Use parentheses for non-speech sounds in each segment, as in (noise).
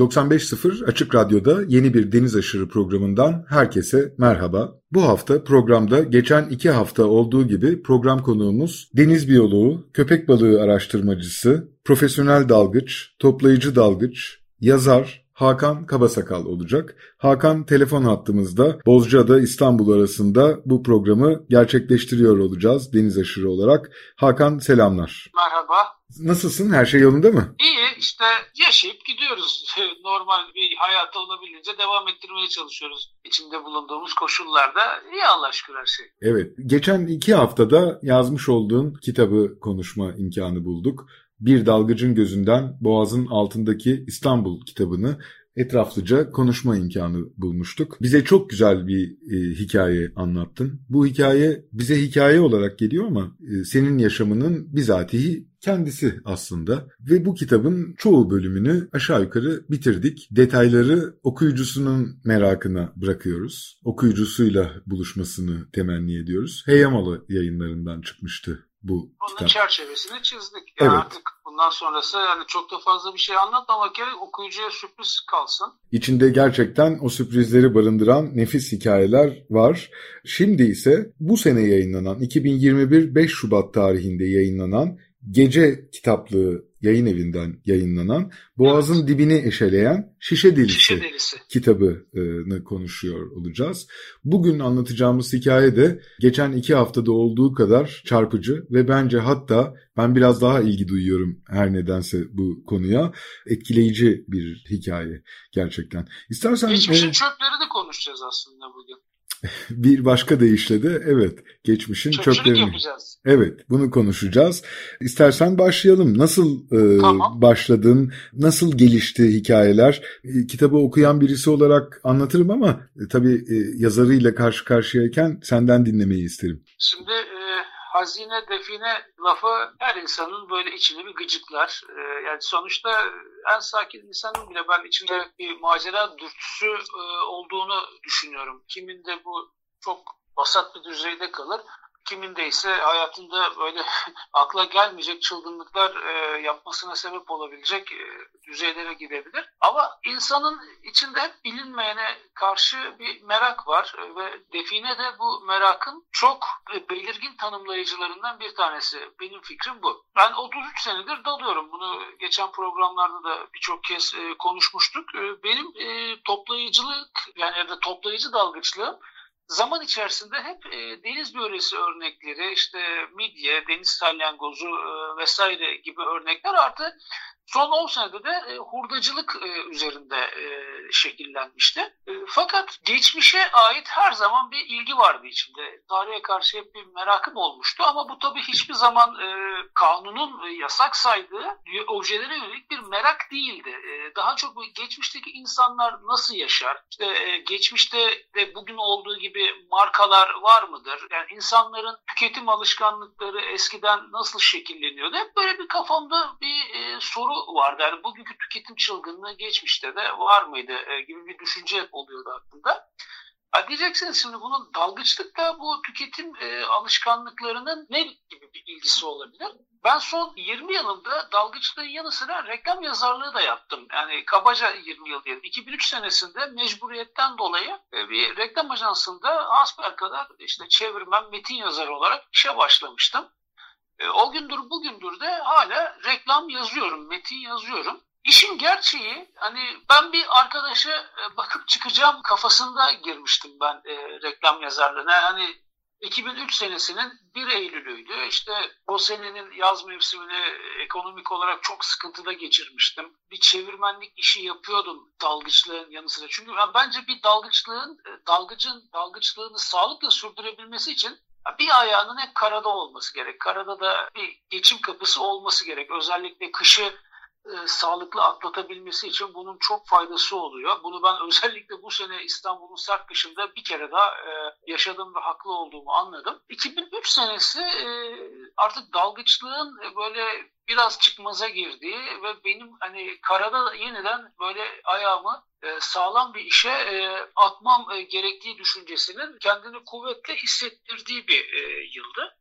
95.0 Açık Radyo'da yeni bir Deniz Aşırı programından herkese merhaba. Bu hafta programda geçen iki hafta olduğu gibi program konuğumuz deniz biyoloğu, köpek balığı araştırmacısı, profesyonel dalgıç, toplayıcı dalgıç, yazar, Hakan Kabasakal olacak. Hakan telefon hattımızda Bozcaada İstanbul arasında bu programı gerçekleştiriyor olacağız deniz aşırı olarak. Hakan selamlar. Merhaba. Nasılsın? Her şey yolunda mı? İyi işte yaşayıp gidiyoruz. (laughs) Normal bir hayata olabildiğince devam ettirmeye çalışıyoruz. İçinde bulunduğumuz koşullarda iyi Allah şükür her şey. Evet. Geçen iki haftada yazmış olduğun kitabı konuşma imkanı bulduk. Bir Dalgıcın Gözünden Boğaz'ın Altındaki İstanbul kitabını etraflıca konuşma imkanı bulmuştuk. Bize çok güzel bir e, hikaye anlattın. Bu hikaye bize hikaye olarak geliyor ama e, senin yaşamının bizatihi kendisi aslında ve bu kitabın çoğu bölümünü aşağı yukarı bitirdik. Detayları okuyucusunun merakına bırakıyoruz. Okuyucusuyla buluşmasını temenni ediyoruz. Heyamalı yayınlarından çıkmıştı bu Onun kitap. çerçevesini çizdik. Yani Evet. Artık bundan sonrası yani çok da fazla bir şey anlatmamak gerek okuyucuya sürpriz kalsın. İçinde gerçekten o sürprizleri barındıran nefis hikayeler var. Şimdi ise bu sene yayınlanan 2021 5 Şubat tarihinde yayınlanan Gece kitaplığı yayın evinden yayınlanan Boğaz'ın dibini eşeleyen Şişe Delisi Şişe delisi. kitabını konuşuyor olacağız. Bugün anlatacağımız hikaye de geçen iki haftada olduğu kadar çarpıcı ve bence hatta ben biraz daha ilgi duyuyorum her nedense bu konuya. Etkileyici bir hikaye gerçekten. İstersen Geçmişin e, çöpleri de konuşacağız aslında bugün. (laughs) bir başka deyişle de evet geçmişin Çöpçülük çöplerini. yapacağız. Evet, bunu konuşacağız. İstersen başlayalım. Nasıl e, Tamam. başladın? Nasıl gelişti hikayeler? E, kitabı okuyan birisi olarak anlatırım ama e, tabii e, yazarıyla karşı karşıyayken senden dinlemeyi isterim. Şimdi hazine define lafı her insanın böyle içini bir gıcıklar. E, yani sonuçta en sakin insanın bile ben içinde bir macera dürtüsü e, olduğunu düşünüyorum. Kimin de bu çok vasat bir düzeyde kalır. Kiminde ise hayatında böyle (laughs) akla gelmeyecek çılgınlıklar e, yapmasına sebep olabilecek e, düzeylere gidebilir. Ama insanın içinde hep bilinmeyene karşı bir merak var E, ve define de bu merakın çok e, belirgin tanımlayıcılarından bir tanesi. Benim fikrim bu. Ben 33 senedir dalıyorum. Bunu geçen programlarda da birçok kez e, konuşmuştuk. E, benim e, toplayıcılık yani ya da toplayıcı dalgıçlığım zaman içerisinde hep e, deniz böresi örnekleri, işte midye, deniz salyangozu e, vesaire gibi örnekler artı son 10 senede de e, hurdacılık e, üzerinde e, şekillenmişti. E, fakat geçmişe ait her zaman bir ilgi vardı içimde. Tarihe karşı hep bir merakım olmuştu ama bu tabii hiçbir zaman e, kanunun e, yasak saydığı objelere yönelik bir merak değildi. E, daha çok bu geçmişteki insanlar nasıl yaşar? İşte e, geçmişte de bugün olduğu gibi markalar var mıdır? Yani insanların tüketim alışkanlıkları eskiden nasıl şekilleniyordu? Hep böyle bir kafamda bir e, soru vardı. Yani bugünkü tüketim çılgınlığı geçmişte de var mıydı e, gibi bir düşünce oluyordu aklımda. Ha diyeceksiniz şimdi bunun dalgıçlıkla bu tüketim e, alışkanlıklarının ne gibi bir ilgisi olabilir? Ben son 20 yılımda dalgıçlığın yanı sıra reklam yazarlığı da yaptım. Yani kabaca 20 yıl diyelim. 2003 senesinde mecburiyetten dolayı e, bir reklam ajansında kadar işte çevirmen, metin yazarı olarak işe başlamıştım. E, o gündür bugündür de hala reklam yazıyorum, metin yazıyorum. İşin gerçeği hani ben bir arkadaşa e, bakıp çıkacağım kafasında girmiştim ben e, reklam yazarlığına. Hani 2003 senesinin 1 Eylül'üydü. İşte o senenin yaz mevsimini ekonomik olarak çok sıkıntıda geçirmiştim. Bir çevirmenlik işi yapıyordum dalgıçlığın yanı sıra. Çünkü ben bence bir dalgıçlığın, e, dalgıcın dalgıçlığını sağlıkla sürdürebilmesi için bir ayağının hep karada olması gerek. Karada da bir geçim kapısı olması gerek. Özellikle kışı e, sağlıklı atlatabilmesi için bunun çok faydası oluyor. Bunu ben (laughs) özellikle bu sene İstanbul'un sert kışında bir kere daha e, yaşadım ve haklı olduğumu anladım. 2003 senesi e, artık dalgıçlığın böyle biraz çıkmaza girdiği ve benim hani karada yeniden böyle ayağımı e, sağlam bir işe e, atmam e, gerektiği düşüncesinin kendini kuvvetle hissettirdiği bir yıldı.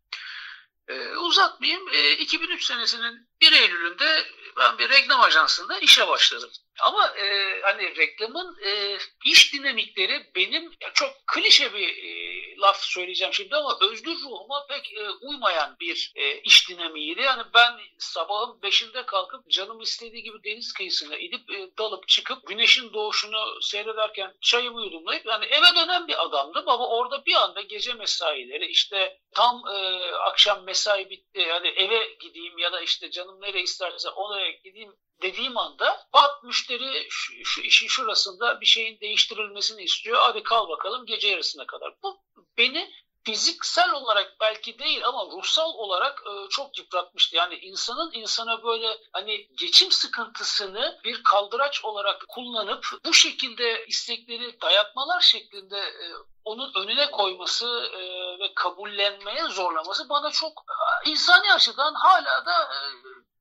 Uzatmayayım. E, 2003 senesinin 1 Eylül'ünde ben bir reklam ajansında işe başladım. Ama e, hani reklamın e, iş dinamikleri benim çok klişe bir e, laf söyleyeceğim şimdi ama özgür ruhuma pek e, uymayan bir e, iş dinamiğiydi. Yani ben sabahın beşinde kalkıp canım istediği gibi deniz kıyısına gidip e, dalıp çıkıp güneşin doğuşunu seyrederken çayımı yudumlayıp yani eve dönen bir adamdım ama orada bir anda gece mesaileri işte tam e, akşam mesai bitti yani eve gideyim ya da işte canım nereye isterse oraya gideyim dediğim anda bak müşteri şu, şu işin şurasında bir şeyin değiştirilmesini istiyor. Hadi kal bakalım gece yarısına kadar. Bu beni fiziksel olarak belki değil ama ruhsal olarak e, çok yıpratmıştı. Yani insanın insana böyle hani geçim sıkıntısını bir kaldıraç olarak kullanıp bu şekilde istekleri dayatmalar şeklinde e, onun önüne koyması e, ve kabullenmeye zorlaması bana çok e, insani açıdan hala da e,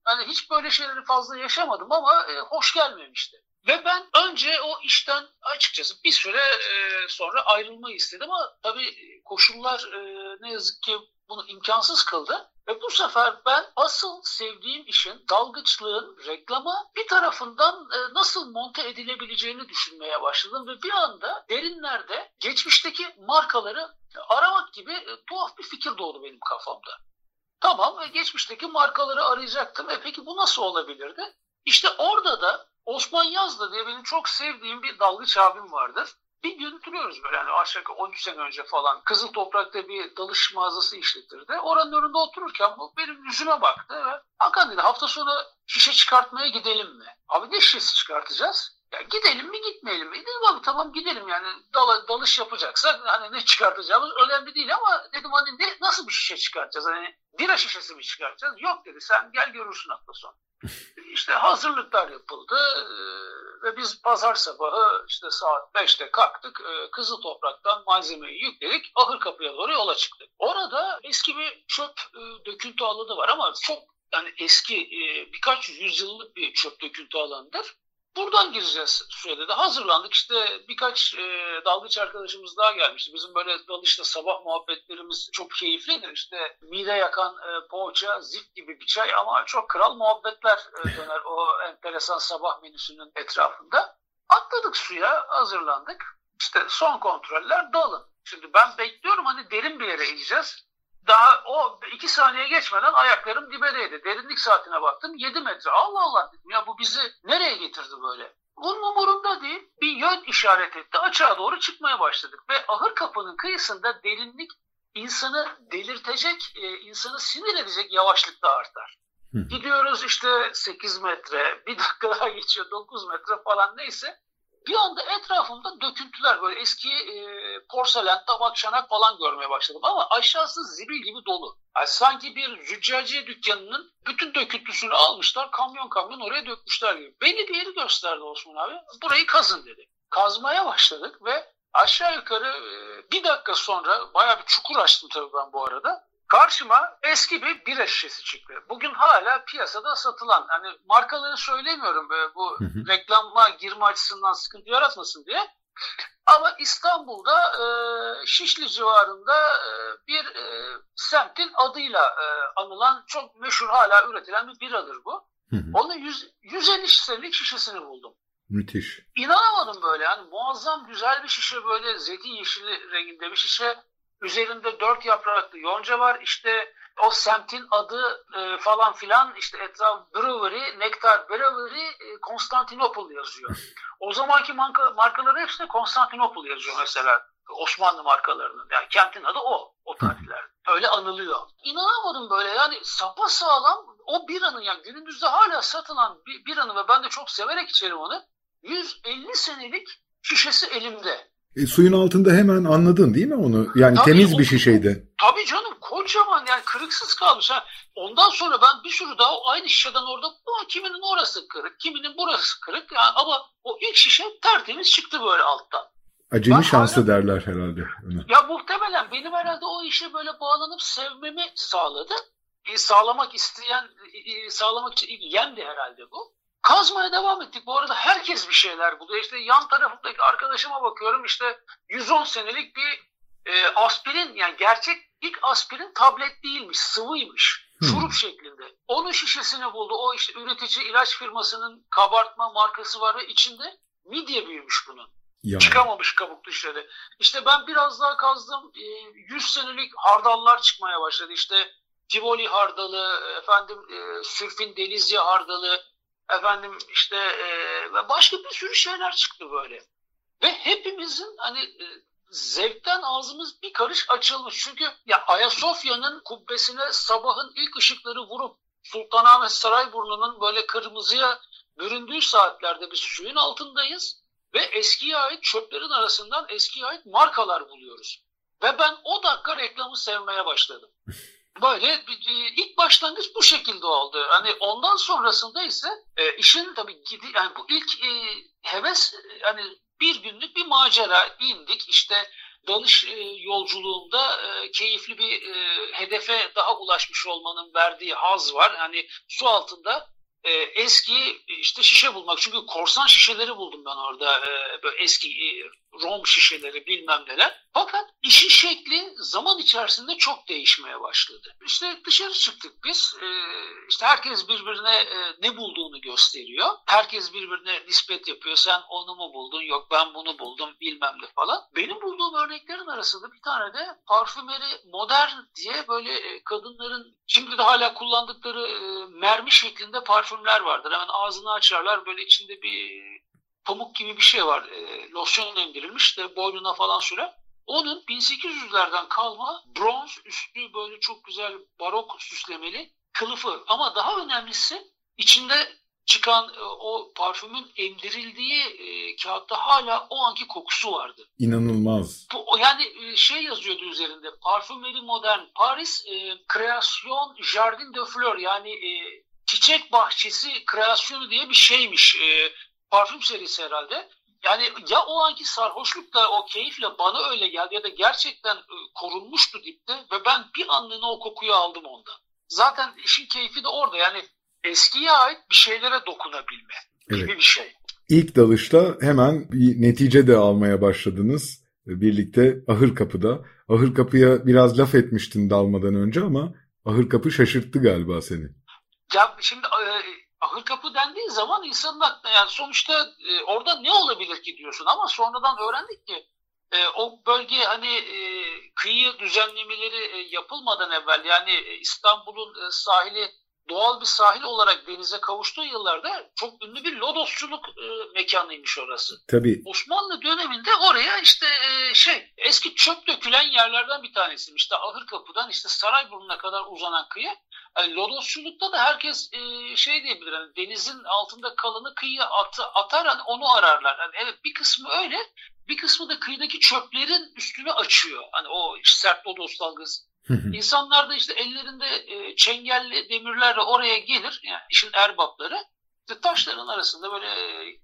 hani hiç böyle şeyleri fazla yaşamadım ama e, hoş gelmemişti. Ve ben önce o işten açıkçası bir süre e, sonra ayrılmayı istedim ama tabii koşullar e, ne yazık ki bunu imkansız kıldı. Ve bu sefer ben asıl sevdiğim işin dalgıçlığın reklama bir tarafından e, nasıl monte edilebileceğini düşünmeye başladım. Ve bir anda derinlerde geçmişteki markaları aramak gibi e, tuhaf bir fikir doğdu benim kafamda. Tamam e, geçmişteki markaları arayacaktım. E peki bu nasıl olabilirdi? İşte orada da Osman Yazdı diye benim çok sevdiğim bir dalgıç abim vardır. Bir gün duruyoruz böyle hani aşağı 13 sene önce falan. Kızıl Toprak'ta bir dalış mağazası işletirdi. Oranın önünde otururken bu benim yüzüme baktı ve Hakan dedi hafta sonu şişe çıkartmaya gidelim mi? Abi ne şişesi çıkartacağız? Ya gidelim mi gitmeyelim mi? Dedim abi tamam gidelim yani dal dalış yapacaksak hani ne çıkartacağımız önemli değil ama dedim hani ne, nasıl bir şişe çıkartacağız? Hani bira şişesi mi çıkartacağız? Yok dedi sen gel görürsün hafta sonu. (laughs) İşte hazırlıklar yapıldı ve biz pazar sabahı işte saat 5'te kalktık. Kızıl Toprak'tan malzemeyi yükledik. Ahır kapıya doğru yola çıktık. Orada eski bir çöp döküntü alanı var ama çok yani eski birkaç yüzyıllık bir çöp döküntü alanıdır. Buradan gireceğiz sürede de hazırlandık. İşte birkaç e, dalgıç arkadaşımız daha gelmişti. Bizim böyle dalışta sabah muhabbetlerimiz çok keyiflidir. İşte mide yakan e, poğaça, zif gibi bir çay ama çok kral muhabbetler e, (laughs) döner o enteresan sabah menüsünün etrafında. Atladık suya, hazırlandık. İşte son kontroller dalın. Şimdi ben bekliyorum hani derin bir yere ineceğiz. Daha o iki saniye geçmeden ayaklarım dibedeydi. Derinlik saatine baktım 7 metre. Allah Allah dedim ya bu bizi nereye getirdi böyle? Bunun umurunda değil. Bir yön işaret etti. Açığa doğru çıkmaya başladık. Ve ahır kapının kıyısında derinlik insanı delirtecek, e, insanı sinir edecek yavaşlıkta artar. Hı. Gidiyoruz işte 8 metre, bir dakika daha geçiyor 9 metre falan neyse bir anda etrafımda döküntüler böyle eski e, porselen, tabak, çanak falan görmeye başladım. Ama aşağısı zibil gibi dolu. Yani sanki bir züccaciye dükkanının bütün döküntüsünü almışlar, kamyon kamyon oraya dökmüşler gibi. Belli bir yeri gösterdi Osman abi. Burayı kazın dedi. Kazmaya başladık ve aşağı yukarı e, bir dakika sonra bayağı bir çukur açtım tabii ben bu arada. Karşıma eski bir bira şişesi çıktı. Bugün hala piyasada satılan, hani markaları söylemiyorum böyle bu hı hı. reklama girme açısından sıkıntı yaratmasın diye. Ama İstanbul'da e, Şişli civarında e, bir e, semtin adıyla e, anılan çok meşhur hala üretilen bir biradır bu. Hı hı. Onun 100, 150 şişelik şişesini buldum. Müthiş. İnanamadım böyle yani muazzam güzel bir şişe böyle zeytin yeşili renginde bir şişe Üzerinde dört yapraklı yonca var. İşte o semtin adı e, falan filan işte etraf Brewery, Nektar Brewery, e, Konstantinopol yazıyor. O zamanki marka, markaların hepsinde Konstantinopol yazıyor mesela. Osmanlı markalarının. Yani kentin adı o. O tarihler. Öyle anılıyor. İnanamadım böyle yani sapa sağlam o biranın yani günümüzde hala satılan bir biranı ve ben de çok severek içerim onu. 150 senelik şişesi elimde. E, suyun altında hemen anladın değil mi onu? Yani tabii, temiz bir şişeydi. Tabii canım koca kocaman yani kırıksız kalmış. Ha. Ondan sonra ben bir sürü daha aynı şişeden orada bu kiminin orası kırık, kiminin burası kırık. Yani ama o ilk şişe tertemiz çıktı böyle alttan. Acemi ben şansı hala, derler herhalde. Ona. Ya muhtemelen benim herhalde o işe böyle bağlanıp sevmemi sağladı. E, sağlamak isteyen, e, sağlamak için yendi herhalde bu. Kazmaya devam ettik. Bu arada herkes bir şeyler buluyor. İşte yan tarafındaki arkadaşıma bakıyorum işte 110 senelik bir e, aspirin yani gerçek ilk aspirin tablet değilmiş, sıvıymış. Hmm. Şurup şeklinde. Onun şişesini buldu. O işte üretici ilaç firmasının kabartma markası var ve içinde midye büyümüş bunun. Ya. Çıkamamış kabuk dışarı. İşte ben biraz daha kazdım. E, 100 senelik hardallar çıkmaya başladı. İşte Tivoli hardalı, efendim e, Sürfin Denizli hardalı, efendim işte e, başka bir sürü şeyler çıktı böyle. Ve hepimizin hani e, zevkten ağzımız bir karış açılmış. Çünkü ya Ayasofya'nın kubbesine sabahın ilk ışıkları vurup Sultanahmet Sarayburnu'nun böyle kırmızıya büründüğü saatlerde biz suyun altındayız ve eskiye ait çöplerin arasından eskiye ait markalar buluyoruz. Ve ben o dakika reklamı sevmeye başladım. (laughs) Böyle ilk başlangıç bu şekilde oldu. Hani ondan sonrasında ise e, işin tabii gidi yani bu ilk e, heves hani bir günlük bir macera indik işte dalış e, yolculuğunda e, keyifli bir e, hedefe daha ulaşmış olmanın verdiği haz var. Hani su altında e, eski işte şişe bulmak. Çünkü korsan şişeleri buldum ben orada. E, böyle eski e, rom şişeleri bilmem neler. Fakat işin şekli zaman içerisinde çok değişmeye başladı. İşte dışarı çıktık biz. E, işte herkes birbirine e, ne bulduğunu gösteriyor. Herkes birbirine nispet yapıyor. Sen onu mu buldun? Yok ben bunu buldum bilmem ne falan. Benim bulduğum örneklerin arasında bir tane de parfümeri modern diye böyle e, kadınların şimdi de hala kullandıkları e, mermi şeklinde parfümler vardır. Hemen ağzını açarlar böyle içinde bir pamuk gibi bir şey var. E, losyon emdirilmiş de boynuna falan sürer. Onun 1800'lerden kalma bronz üstü böyle çok güzel barok süslemeli kılıfı. Ama daha önemlisi içinde çıkan e, o parfümün emdirildiği e, kağıtta hala o anki kokusu vardı. İnanılmaz. Bu, yani e, şey yazıyordu üzerinde parfümeri modern Paris e, Creation Jardin de Fleur yani e, çiçek bahçesi kreasyonu diye bir şeymiş. E, parfüm serisi herhalde. Yani ya o anki sarhoşlukla o keyifle bana öyle geldi ya da gerçekten e, korunmuştu dipte ve ben bir anlığına o kokuyu aldım onda. Zaten işin keyfi de orada yani eskiye ait bir şeylere dokunabilme evet. gibi bir şey. İlk dalışta hemen bir netice de almaya başladınız birlikte Ahır Kapı'da. Ahır Kapı'ya biraz laf etmiştin dalmadan önce ama Ahır Kapı şaşırttı galiba seni. Ya şimdi ahır kapı dendiği zaman insanın aklına yani sonuçta e, orada ne olabilir ki diyorsun? Ama sonradan öğrendik ki e, o bölge hani e, kıyı düzenlemeleri e, yapılmadan evvel yani e, İstanbul'un e, sahili doğal bir sahil olarak denize kavuştuğu yıllarda çok ünlü bir lodosçuluk e, mekanıymış orası. Tabii. Osmanlı döneminde oraya işte e, şey eski çöp dökülen yerlerden bir tanesiymiş. İşte Ahır Kapı'dan işte Sarayburnu'na kadar uzanan kıyı. Yani lodosçulukta da herkes e, şey diyebilir hani denizin altında kalanı kıyıya at, atar hani onu ararlar. Yani evet bir kısmı öyle bir kısmı da kıyıdaki çöplerin üstünü açıyor. Hani o sert lodos dalgası İnsanlar da işte ellerinde e, çengelli demirlerle oraya gelir. Yani işin erbapları. İşte taşların arasında böyle e,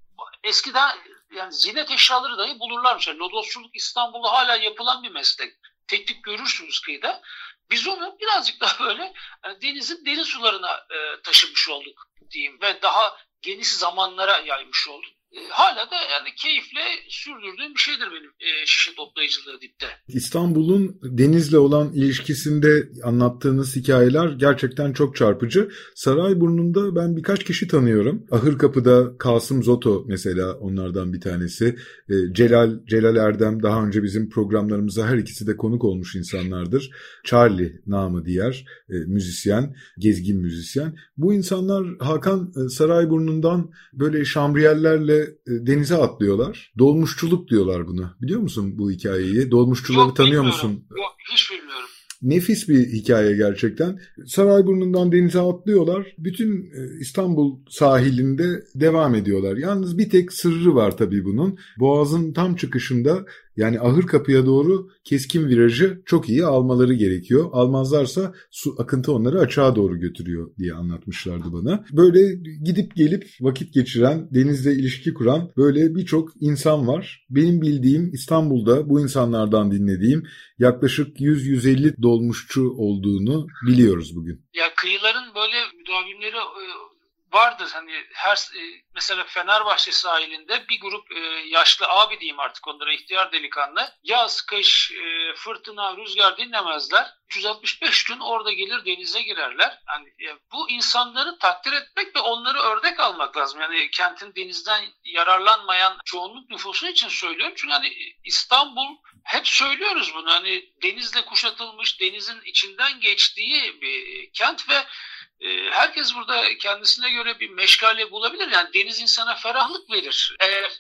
eskiden yani zinet eşyaları dahi bulurlarmış. Yani lodosçuluk İstanbul'da hala yapılan bir meslek. Teknik görürsünüz kıyıda. Biz onu birazcık daha böyle yani denizin derin sularına e, taşımış olduk diyeyim ve daha geniş zamanlara yaymış olduk. E, hala da yani keyifle sürdürdüğüm bir şeydir benim e, şişe toplayıcılığı dipte. İstanbul'un denizle olan ilişkisinde anlattığınız hikayeler gerçekten çok çarpıcı. Sarayburnu'nda ben birkaç kişi tanıyorum. Ahırkapı'da Kasım Zoto mesela onlardan bir tanesi. E, Celal Celal Erdem daha önce bizim programlarımıza her ikisi de konuk olmuş insanlardır. Charlie namı diğer e, müzisyen, gezgin müzisyen. Bu insanlar Hakan e, Sarayburnu'ndan böyle şambriyellerle e, denize atlıyorlar. Dolmuşçuluk diyorlar buna. Biliyor musun bu hikayeyi? Dolmuşçuları Yok, tanıyor bilmiyorum. musun? Yok hiç bilmiyorum. Nefis bir hikaye gerçekten. Sarayburnu'ndan denize atlıyorlar. Bütün e, İstanbul sahilinde devam ediyorlar. Yalnız bir tek sırrı var tabii bunun. Boğaz'ın tam çıkışında Yani ahır kapıya doğru keskin virajı çok iyi almaları gerekiyor. Almazlarsa su akıntı onları açığa doğru götürüyor diye anlatmışlardı bana. Böyle gidip gelip vakit geçiren, denizle ilişki kuran böyle birçok insan var. Benim bildiğim İstanbul'da bu insanlardan dinlediğim yaklaşık 100-150 dolmuşçu olduğunu biliyoruz bugün. Ya kıyıların böyle müdavimleri e, vardır. Hani her e, mesela Fenerbahçe sahilinde bir grup e, yaşlı abi diyeyim artık onlara ihtiyar delikanlı. Yaz, kış, e, fırtına, rüzgar dinlemezler. 365 gün orada gelir denize girerler. Yani bu insanları takdir etmek ve onları örnek almak lazım. Yani kentin denizden yararlanmayan çoğunluk nüfusu için söylüyorum. Çünkü hani İstanbul hep söylüyoruz bunu. Hani denizle kuşatılmış, denizin içinden geçtiği bir kent ve herkes burada kendisine göre bir meşgale bulabilir. Yani deniz insana ferahlık verir eğer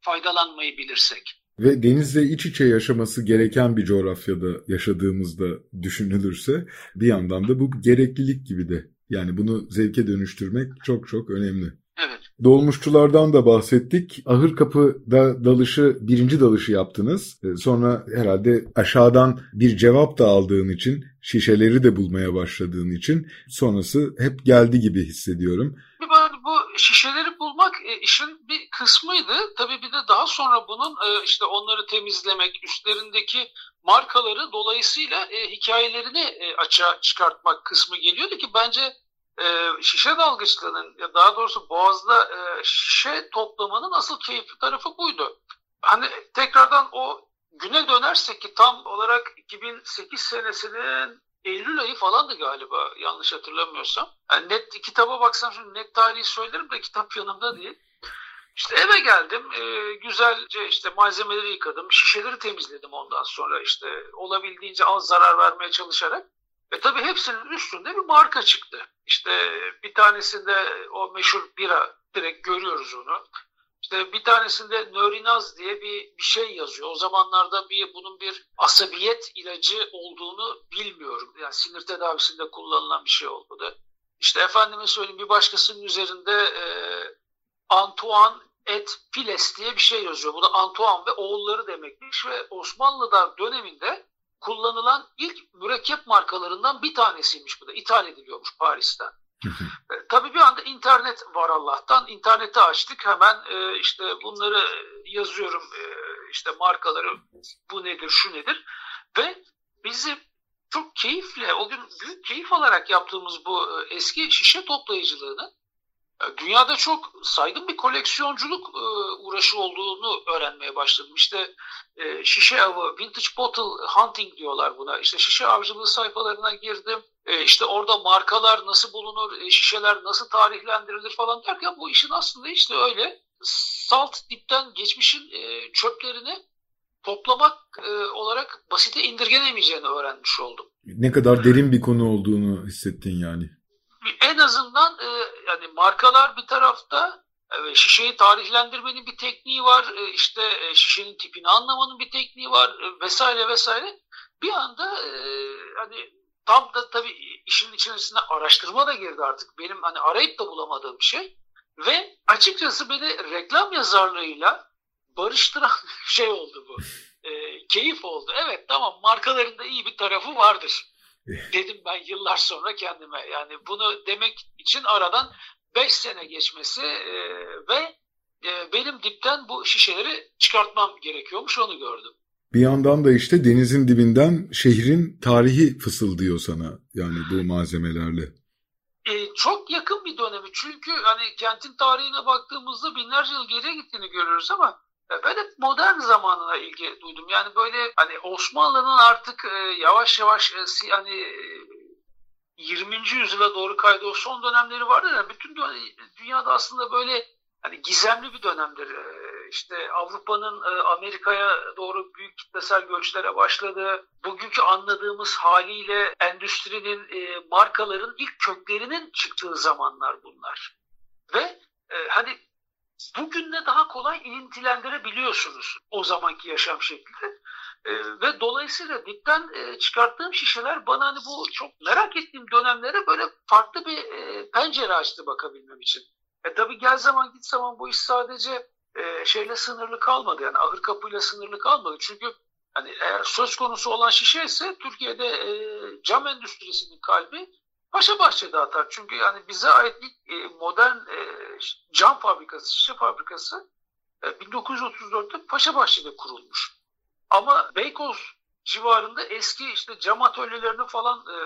faydalanmayı bilirsek. Ve denizle iç içe yaşaması gereken bir coğrafyada yaşadığımızda düşünülürse bir yandan da bu gereklilik gibi de. Yani bunu zevke dönüştürmek çok çok önemli. Evet. Dolmuşçulardan da bahsettik. Ahır kapıda dalışı, birinci dalışı yaptınız. Ee, sonra herhalde aşağıdan bir cevap da aldığın için, şişeleri de bulmaya başladığın için sonrası hep geldi gibi hissediyorum. Bu şişeleri bulmak e, işin bir kısmıydı. Tabii bir de daha sonra bunun e, işte onları temizlemek, üstlerindeki markaları dolayısıyla e, hikayelerini açığa çıkartmak kısmı geliyordu ki bence e, şişe dalgıçlığının ya daha doğrusu boğazda e, şişe toplamanın asıl keyifli tarafı buydu. Hani tekrardan o güne dönersek ki tam olarak 2008 senesinin Eylül ayı falandı galiba yanlış hatırlamıyorsam. Yani net kitaba baksam şimdi net tarihi söylerim de kitap yanımda değil. İşte eve geldim, e, güzelce işte malzemeleri yıkadım, şişeleri temizledim ondan sonra işte olabildiğince az zarar vermeye çalışarak. E tabii hepsinin üstünde bir marka çıktı. İşte bir tanesinde o meşhur bira direkt görüyoruz onu. İşte bir tanesinde nörinaz diye bir, bir şey yazıyor. O zamanlarda bir bunun bir asabiyet ilacı olduğunu bilmiyorum. Yani sinir tedavisinde kullanılan bir şey olmadı. İşte efendime söyleyeyim bir başkasının üzerinde e, Antoine et Piles diye bir şey yazıyor. Bu da Antoine ve oğulları demekmiş ve Osmanlı'da döneminde kullanılan ilk mürekkep markalarından bir tanesiymiş bu da. İthal ediliyormuş Paris'ten. e, tabii bir anda internet var Allah'tan. İnterneti açtık hemen e, işte bunları yazıyorum e, işte markaları bu nedir şu nedir ve bizim çok keyifle o gün büyük keyif alarak yaptığımız bu e, eski şişe toplayıcılığını dünyada çok saygın bir koleksiyonculuk e, uğraşı olduğunu öğrenmeye başladım. İşte e, şişe avı, vintage bottle hunting diyorlar buna. İşte şişe avcılığı sayfalarına girdim. İşte orada markalar nasıl bulunur, şişeler nasıl tarihlendirilir falan derken bu işin aslında işte öyle salt dipten geçmişin çöplerini toplamak olarak basite indirgenemeyeceğini öğrenmiş oldum. Ne kadar derin bir konu olduğunu hissettin yani en azından e, yani markalar bir tarafta e, şişeyi tarihlendirmenin bir tekniği var. E, işte e, şişenin tipini anlamanın bir tekniği var e, vesaire vesaire. Bir anda e, hani tam da tabii işin içerisine araştırma da girdi artık. Benim hani arayıp da bulamadığım şey. Ve açıkçası beni reklam yazarlığıyla barıştıran (laughs) şey oldu bu. E, keyif oldu. Evet tamam markaların da iyi bir tarafı vardır dedim ben yıllar sonra kendime. Yani bunu demek için aradan 5 sene geçmesi e, ve e, benim dipten bu şişeleri çıkartmam gerekiyormuş onu gördüm. Bir yandan da işte denizin dibinden şehrin tarihi fısıldıyor sana yani bu malzemelerle. E, çok yakın bir dönemi çünkü hani kentin tarihine baktığımızda binlerce yıl geriye gittiğini görüyoruz ama e, hep modern zamanına ilgi duydum. Yani böyle hani Osmanlı'nın artık e, yavaş yavaş e, hani 20. yüzyıla doğru kaydı o son dönemleri vardı ya bütün dünyada aslında böyle hani gizemli bir dönemdir. İşte Avrupa'nın Amerika'ya doğru büyük kitlesel göçlere başladığı, bugünkü anladığımız haliyle endüstrinin, markaların ilk köklerinin çıktığı zamanlar bunlar. Ve hani bugünle daha kolay ilintilendirebiliyorsunuz o zamanki yaşam şeklinde. E, ve dolayısıyla dipten e, çıkarttığım şişeler bana hani bu çok merak ettiğim dönemlere böyle farklı bir e, pencere açtı bakabilmem için. E tabii gel zaman git zaman bu iş sadece e, şeyle sınırlı kalmadı. Yani ahır kapıyla sınırlı kalmadı. Çünkü hani eğer söz konusu olan şişe ise Türkiye'de e, cam endüstrisinin kalbi Paşa Bahçe'de atar. Çünkü yani bize ait ilk e, modern e, cam fabrikası, şişe fabrikası e, 1934'te Paşa Bahçe'de kurulmuş. Ama Beykoz civarında eski işte cam atölyelerinin falan e,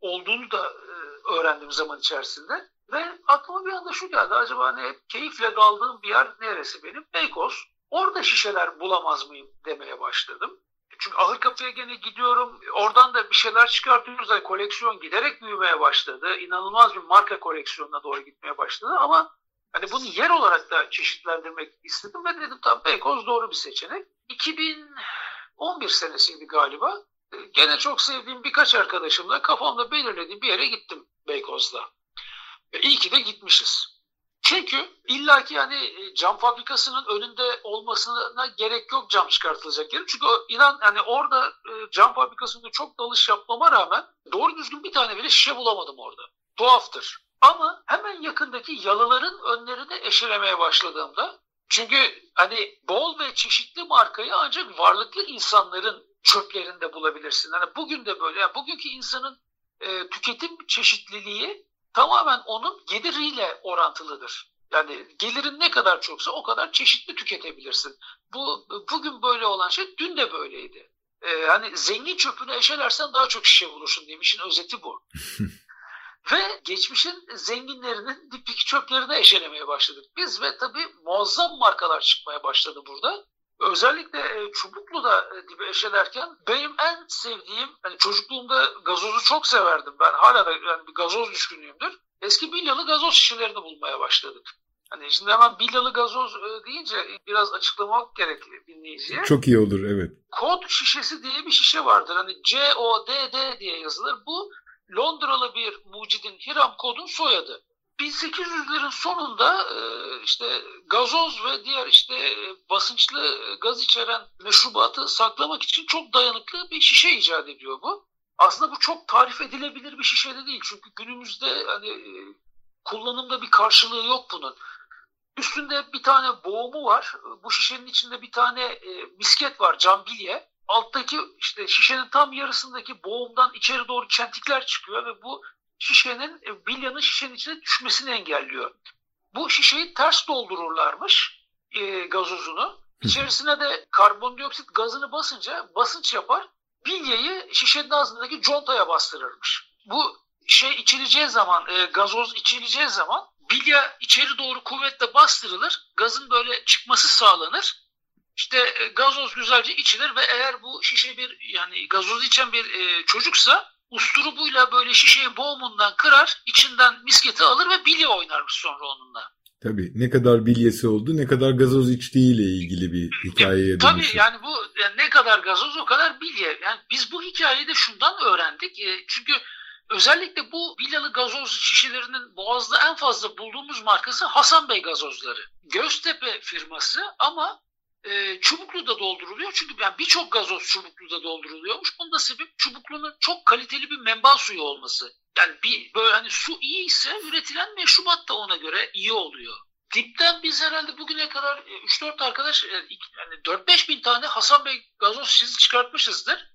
olduğunu da e, öğrendim zaman içerisinde. Ve aklıma bir anda şu geldi. Acaba hani hep keyifle kaldığım bir yer neresi benim? Beykoz. Orada şişeler bulamaz mıyım demeye başladım. Çünkü ahır kapıya gene gidiyorum. Oradan da bir şeyler çıkartıyoruz. Yani koleksiyon giderek büyümeye başladı. İnanılmaz bir marka koleksiyonuna doğru gitmeye başladı. Ama hani bunu yer olarak da çeşitlendirmek istedim ve dedim tam Beykoz doğru bir seçenek. 2011 senesiydi galiba. Gene çok sevdiğim birkaç arkadaşımla kafamda belirlediğim bir yere gittim Beykoz'da. E, iyi ki de gitmişiz. Çünkü illaki yani e, cam fabrikasının önünde olmasına gerek yok cam çıkartılacak yeri. Çünkü inan yani orada e, cam fabrikasında çok dalış yapmama rağmen doğru düzgün bir tane bile şişe bulamadım orada. Tuhaftır. Ama hemen yakındaki yalıların önlerine eşelemeye başladığımda çünkü hani bol ve çeşitli markayı ancak varlıklı insanların çöplerinde bulabilirsin. Yani bugün de böyle. Yani bugünkü insanın e, tüketim çeşitliliği tamamen onun geliriyle orantılıdır. Yani gelirin ne kadar çoksa o kadar çeşitli tüketebilirsin. Bu bugün böyle olan şey dün de böyleydi. Ee, hani zengin çöpünü eşelersen daha çok şişe bulursun diye işin özeti bu. (laughs) ve geçmişin zenginlerinin dipik çöplerine eşelemeye başladık biz ve tabii muazzam markalar çıkmaya başladı burada. Özellikle e, Çubuklu'da e, dibe eşelerken benim en sevdiğim, hani çocukluğumda gazozu çok severdim ben. Hala da yani bir gazoz düşkünlüğümdür. Eski bilyalı gazoz şişelerini bulmaya başladık. Hani şimdi hemen bilyalı gazoz e, deyince biraz açıklamak gerekli dinleyiciye. Çok iyi olur evet. Kod şişesi diye bir şişe vardır. Hani C-O-D-D diye yazılır. Bu Londralı bir mucidin Hiram Kod'un soyadı. 1800'lerin sonunda e, işte gazoz ve diğer işte e, basınçlı gaz içeren meşrubatı saklamak için çok dayanıklı bir şişe icat ediyor bu. Aslında bu çok tarif edilebilir bir şişe de değil. Çünkü günümüzde hani e, kullanımda bir karşılığı yok bunun. Üstünde bir tane boğumu var. Bu şişenin içinde bir tane misket var, cam bilye. Alttaki işte şişenin tam yarısındaki boğumdan içeri doğru çentikler çıkıyor ve bu şişenin e, bilyanın şişenin içine düşmesini engelliyor. Bu şişeyi ters doldururlarmış e, gazozunu. İçerisine de karbondioksit gazını basınca basınç yapar. Bilyeyi şişenin ağzındaki contaya bastırırmış. Bu şey içileceği zaman, e, gazoz içileceği zaman bilya içeri doğru kuvvetle bastırılır. Gazın böyle çıkması sağlanır. İşte e, gazoz güzelce içilir ve eğer bu şişe bir yani gazoz içen bir e, çocuksa usturubuyla böyle şişeyi boğumundan kırar, içinden misketi alır ve bilye oynarmış sonra onunla. Tabii ne kadar bilyesi oldu, ne kadar gazoz içtiğiyle ilgili bir hikayeye e, Tabii yani bu yani ne kadar gazoz o kadar bilye. Yani biz bu hikayeyi de şundan öğrendik. E, çünkü özellikle bu bilyalı gazoz şişelerinin Boğaz'da en fazla bulduğumuz markası Hasan Bey gazozları. Göztepe firması ama e, Çubuklu'da dolduruluyor. Çünkü yani birçok gazoz Çubuklu'da dolduruluyormuş. Bunun da sebep Çubuklu'nun çok kaliteli bir menba suyu olması. Yani bir böyle hani su iyi ise üretilen meşrubat da ona göre iyi oluyor. Dipten biz herhalde bugüne kadar 3-4 e, arkadaş e, yani 4-5 bin tane Hasan Bey gazoz şişesi çıkartmışızdır.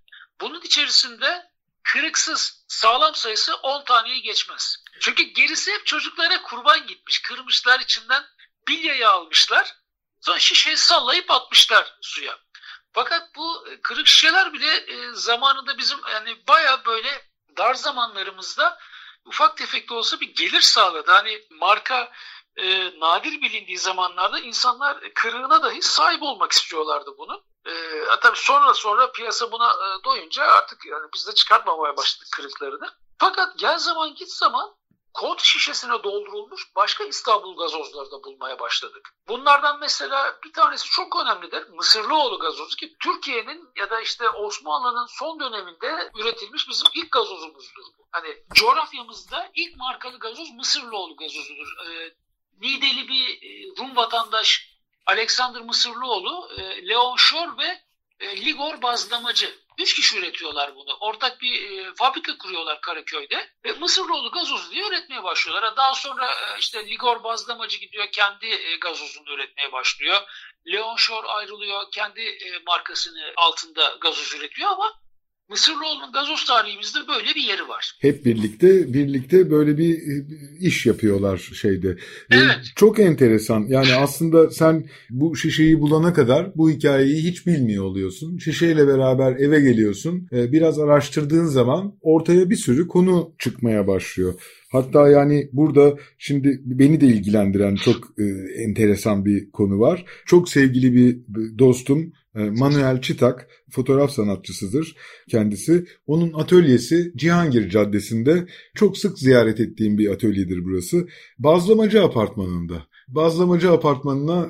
Bunun içerisinde kırıksız sağlam sayısı 10 taneyi geçmez. Çünkü gerisi hep çocuklara kurban gitmiş. Kırmışlar içinden bilyayı almışlar. Sonra şişeyi sallayıp atmışlar suya. Fakat bu e, kırık şişeler bile e, zamanında bizim yani baya böyle dar zamanlarımızda ufak tefek de olsa bir gelir sağladı. Hani marka e, nadir bilindiği zamanlarda insanlar kırığına dahi sahip olmak istiyorlardı bunu. E, tabii sonra sonra piyasa buna e, doyunca artık yani biz de çıkartmamaya başladık kırıklarını. Fakat gel zaman git zaman kod şişesine doldurulmuş başka İstanbul gazozları da bulmaya başladık. Bunlardan mesela bir tanesi çok önemlidir. Mısırlıoğlu gazozu ki Türkiye'nin ya da işte Osmanlı'nın son döneminde üretilmiş bizim ilk gazozumuzdur. Hani coğrafyamızda ilk markalı gazoz Mısırlıoğlu gazozudur. Ee, Nideli bir e, Rum vatandaş Alexander Mısırlıoğlu, e, Leon Şor ve e, Ligor bazlamacı Üç kişi üretiyorlar bunu. Ortak bir e, fabrika kuruyorlar Karaköy'de ve Mısırlıoğlu gazozu diye üretmeye başlıyorlar. Daha sonra e, işte Ligor bazlamacı gidiyor kendi e, gazozunu üretmeye başlıyor. Leon Shore ayrılıyor kendi e, markasını altında gazoz üretiyor ama Mısırlıoğlu'nun gazoz tarihimizde böyle bir yeri var. Hep birlikte birlikte böyle bir e, iş yapıyorlar şeyde. E, evet. Çok enteresan. Yani aslında sen bu şişeyi bulana kadar bu hikayeyi hiç bilmiyor oluyorsun. Şişeyle beraber eve geliyorsun. E, biraz araştırdığın zaman ortaya bir sürü konu çıkmaya başlıyor. Hatta yani burada şimdi beni de ilgilendiren çok e, enteresan bir konu var. Çok sevgili bir dostum Manuel Çıtak fotoğraf sanatçısıdır kendisi. Onun atölyesi Cihangir Caddesi'nde çok sık ziyaret ettiğim bir atölyedir burası. Bazlamacı apartmanında. Bazlamacı apartmanına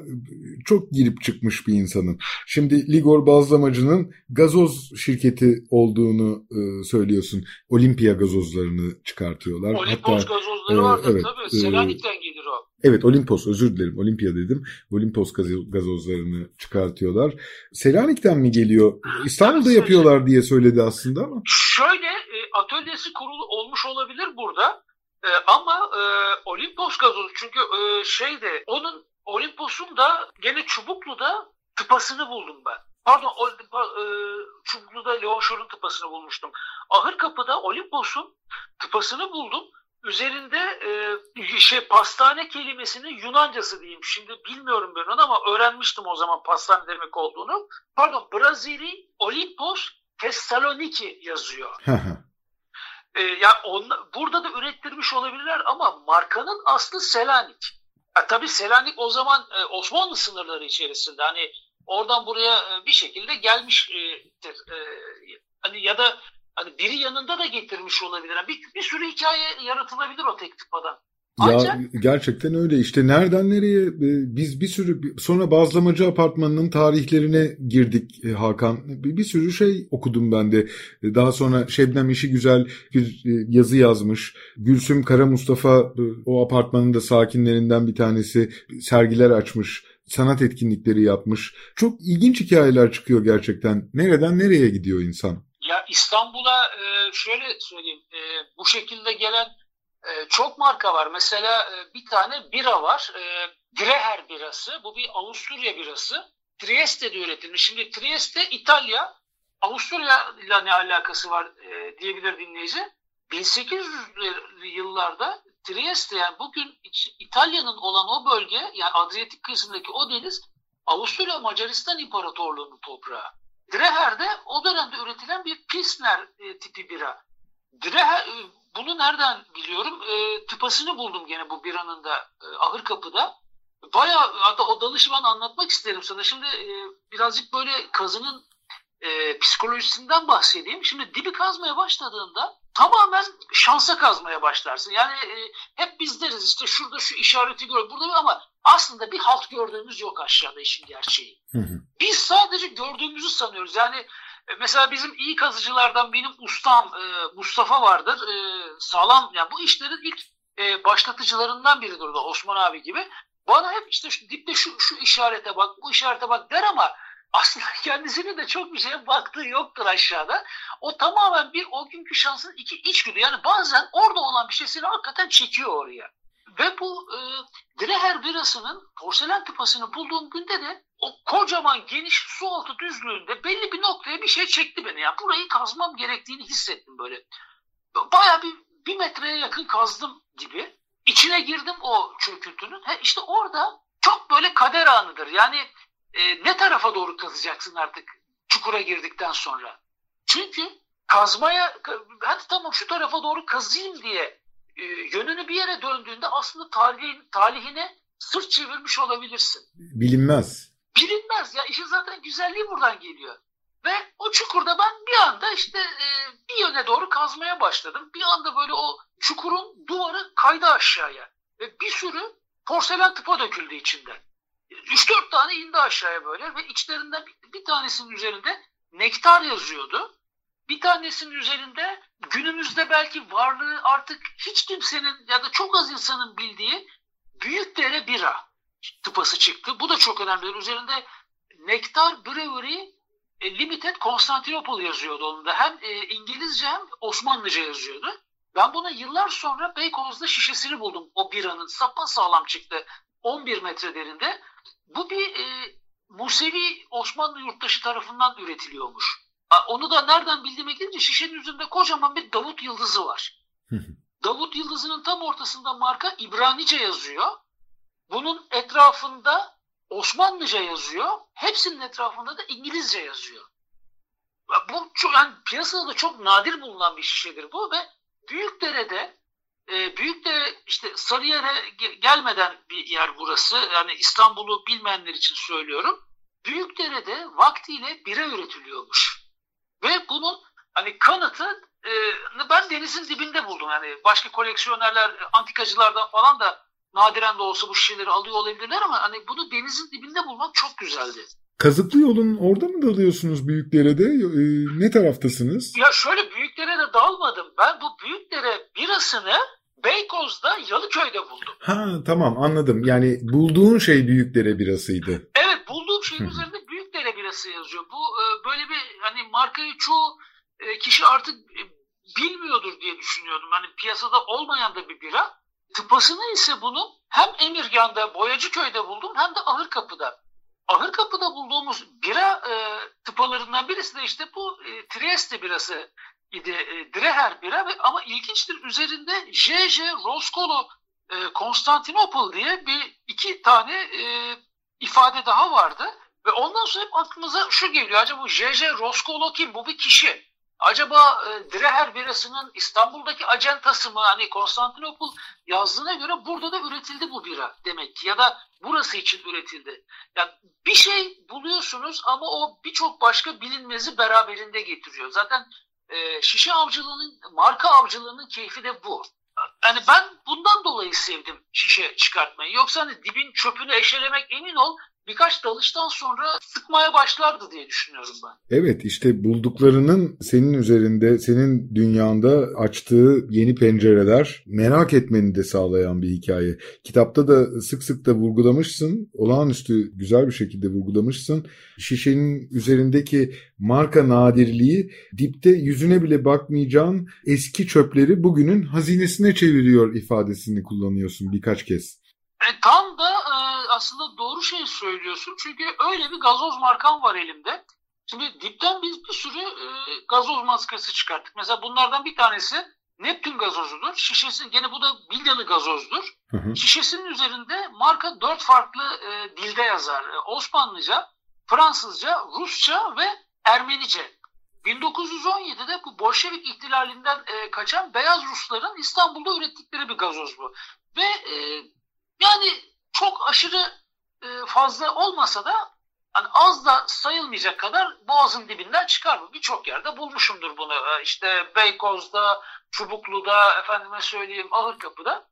çok girip çıkmış bir insanım. Şimdi Ligor Bazlamacı'nın gazoz şirketi olduğunu e, söylüyorsun. Olimpiya gazozlarını çıkartıyorlar. Olimpos Hatta, gazozları e, vardı evet, tabii. Selanik'ten gelir o. Evet Olimpos özür dilerim Olimpiya dedim. Olimpos gazozlarını çıkartıyorlar. Selanik'ten mi geliyor? İstanbul'da yapıyorlar diye söyledi aslında ama. Şöyle e, atölyesi kurulu olmuş olabilir burada. E, ama e, Olimpos gazozu çünkü e, şeyde onun Olimpos'un da gene Çubuklu'da tıpasını buldum ben. Pardon o, e, Çubuklu'da Leon tıpasını bulmuştum. Ahır kapıda Olimpos'un tıpasını buldum. Üzerinde e, şey pastane kelimesinin Yunancası diyeyim. Şimdi bilmiyorum ben onu ama öğrenmiştim o zaman pastane demek olduğunu. Pardon Brazili Olimpos Thessaloniki yazıyor. e, ya on, burada da ürettirmiş olabilirler ama markanın aslı Selanik. Ya, tabii Selanik o zaman e, Osmanlı sınırları içerisinde hani oradan buraya e, bir şekilde gelmiştir. E, hani ya da hani biri yanında da getirmiş olabilir. Yani bir, bir sürü hikaye yaratılabilir o tek tıpadan. Ancak... Ya gerçekten öyle. İşte nereden nereye e, biz bir sürü sonra bazlamacı apartmanının tarihlerine girdik e, Hakan. Bir, bir sürü şey okudum ben de. E, daha sonra Şebnem işi güzel bir yazı yazmış. Gülsüm Kara Mustafa o apartmanın da sakinlerinden bir tanesi sergiler açmış sanat etkinlikleri yapmış. Çok ilginç hikayeler çıkıyor gerçekten. Nereden nereye gidiyor insan ya İstanbul'a şöyle söyleyeyim bu şekilde gelen e, çok marka var. Mesela e, bir tane bira var. E, Dreher birası. Bu bir Avusturya birası. Trieste'de üretilmiş. Şimdi Trieste İtalya. Avusturya ile ne alakası var e, diyebilir dinleyici. 1800'lü yıllarda Trieste yani bugün İtalya'nın olan o bölge yani Adriyatik kısmındaki o deniz Avusturya Macaristan İmparatorluğu'nun toprağı. Dreher'de o dönemde üretilen bir Pilsner e, tipi bira. Dreher, e, bunu nereden biliyorum? E, tıpasını buldum gene bu biranın da e, ahır kapıda. Bayağı hatta o danışman anlatmak isterim sana. Şimdi e, birazcık böyle kazının e, psikolojisinden bahsedeyim. Şimdi dibi kazmaya başladığında tamamen şansa kazmaya başlarsın. Yani e, hep biz deriz işte şurada şu işareti gör, burada ama aslında bir halt gördüğümüz yok aşağıda işin gerçeği. Hı hı. Biz sadece gördüğümüzü sanıyoruz. Yani e, mesela bizim iyi kazıcılardan benim ustam e, Mustafa vardır. E, sağlam yani bu işlerin ilk e, başlatıcılarından biridir da Osman abi gibi. Bana hep işte şu, dipte şu, şu işarete bak, bu işarete bak der ama aslında (laughs) kendisinin de çok bir şeye baktığı yoktur aşağıda. O tamamen bir o günkü şansın iki içgüdü. Yani bazen orada olan bir şey seni hakikaten çekiyor oraya. Ve bu e, Dreher birasının porselen tıpasını bulduğum günde de o kocaman geniş su altı düzlüğünde belli bir noktaya bir şey çekti beni. Yani burayı kazmam gerektiğini hissettim böyle. Baya bir, bir metreye yakın kazdım gibi. İçine girdim o çöküntünün. He, işte orada çok böyle kader anıdır. Yani e, ne tarafa doğru kazacaksın artık çukura girdikten sonra. Çünkü kazmaya hadi tamam şu tarafa doğru kazayım diye e, yönünü bir yere döndüğünde aslında talihin, talihine sırt çevirmiş olabilirsin. Bilinmez. Bilinmez ya işin zaten güzelliği buradan geliyor. Ve o çukurda ben bir anda işte e, bir yöne doğru kazmaya başladım. Bir anda böyle o çukurun duvarı kaydı aşağıya. Ve bir sürü porselen tıpa döküldü içinden. 3-4 tane indi aşağıya böyle ve içlerinden bir, bir tanesinin üzerinde nektar yazıyordu. Bir tanesinin üzerinde günümüzde belki varlığı artık hiç kimsenin ya da çok az insanın bildiği büyük dere bira tıpası çıktı. Bu da çok önemli. Üzerinde Nektar Brewery e, Limited Constantinople yazıyordu onun da. Hem e, İngilizce hem Osmanlıca yazıyordu. Ben bunu yıllar sonra Beykoz'da şişesini buldum o biranın. Sapa sağlam çıktı. 11 metre derinde. Bu bir e, Musevi Osmanlı yurttaşı tarafından üretiliyormuş. Onu da nereden bildiğime gelince şişenin üzerinde kocaman bir Davut yıldızı var. Davut yıldızının tam ortasında marka İbranice yazıyor. Bunun etrafında Osmanlıca yazıyor. Hepsinin etrafında da İngilizce yazıyor. Bu çok, yani piyasada da çok nadir bulunan bir şişedir bu ve Büyükdere'de e, Büyükdere işte Sarıyer'e gelmeden bir yer burası. Yani İstanbul'u bilmeyenler için söylüyorum. Büyükdere'de vaktiyle bira üretiliyormuş. Ve bunun hani kanıtı e, ben denizin dibinde buldum. Yani başka koleksiyonerler, antikacılardan falan da nadiren de olsa bu şişeleri alıyor olabilirler ama hani bunu denizin dibinde bulmak çok güzeldi. Kazıklı yolun orada mı dalıyorsunuz Büyükdere'de? Ee, ne taraftasınız? Ya şöyle Büyükdere'de dalmadım. Ben bu Büyükdere birasını Beykoz'da Yalıköy'de buldum. Ha tamam anladım. Yani bulduğun şey Büyükdere birasıydı. Evet bulduğum şeyin üzerinde Büyükdere birası yazıyor. Bu e, böyle bir hani markayı çoğu e, kişi artık e, bilmiyordur diye düşünüyordum. Hani piyasada olmayan da bir bira. Tıpasını ise bunun hem Emirgan'da, Boyacıköy'de buldum hem de Ahırkapı'da. Ahırkapı'da bulduğumuz bira e, tıpalarından birisi de işte bu e, Trieste birası idi. E, Dreher bira ve ama ilginçtir üzerinde JJ Roskolo e, Konstantinopol diye bir iki tane e, ifade daha vardı. Ve ondan sonra hep aklımıza şu geliyor. Acaba bu JJ Roskolo kim? Bu bir kişi. Acaba e, Dreher birasının İstanbul'daki acentası mı? Hani Konstantinopol yazdığına göre burada da üretildi bu bira demek ki. Ya da burası için üretildi. Yani bir şey buluyorsunuz ama o birçok başka bilinmezi beraberinde getiriyor. Zaten e, şişe avcılığının, marka avcılığının keyfi de bu. Yani ben bundan dolayı sevdim şişe çıkartmayı. Yoksa hani dibin çöpünü eşelemek emin ol birkaç dalıştan sonra sıkmaya başlardı diye düşünüyorum ben. Evet işte bulduklarının senin üzerinde, senin dünyanda açtığı yeni pencereler merak etmeni de sağlayan bir hikaye. Kitapta da sık sık da vurgulamışsın, olağanüstü güzel bir şekilde vurgulamışsın. Şişenin üzerindeki marka nadirliği dipte yüzüne bile bakmayacağın eski çöpleri bugünün hazinesine çeviriyor ifadesini kullanıyorsun birkaç kez. E, tam da aslında doğru şey söylüyorsun. Çünkü öyle bir gazoz markam var elimde. Şimdi dipten biz bir sürü e, gazoz maskası çıkarttık. Mesela bunlardan bir tanesi Neptün gazozudur. Şişesi gene bu da Bilyalı gazozdur. Hı hı. Şişesinin üzerinde marka dört farklı e, dilde yazar. E, Osmanlıca, Fransızca, Rusça ve Ermenice. 1917'de bu Bolşevik ihtilalinden e, kaçan beyaz Rusların İstanbul'da ürettikleri bir gazoz bu. Ve e, yani çok aşırı e, fazla olmasa da hani az da sayılmayacak kadar boğazın dibinden çıkar mı? Birçok yerde bulmuşumdur bunu. E, işte Beykoz'da, Çubuklu'da, efendime söyleyeyim Ahırkapı'da.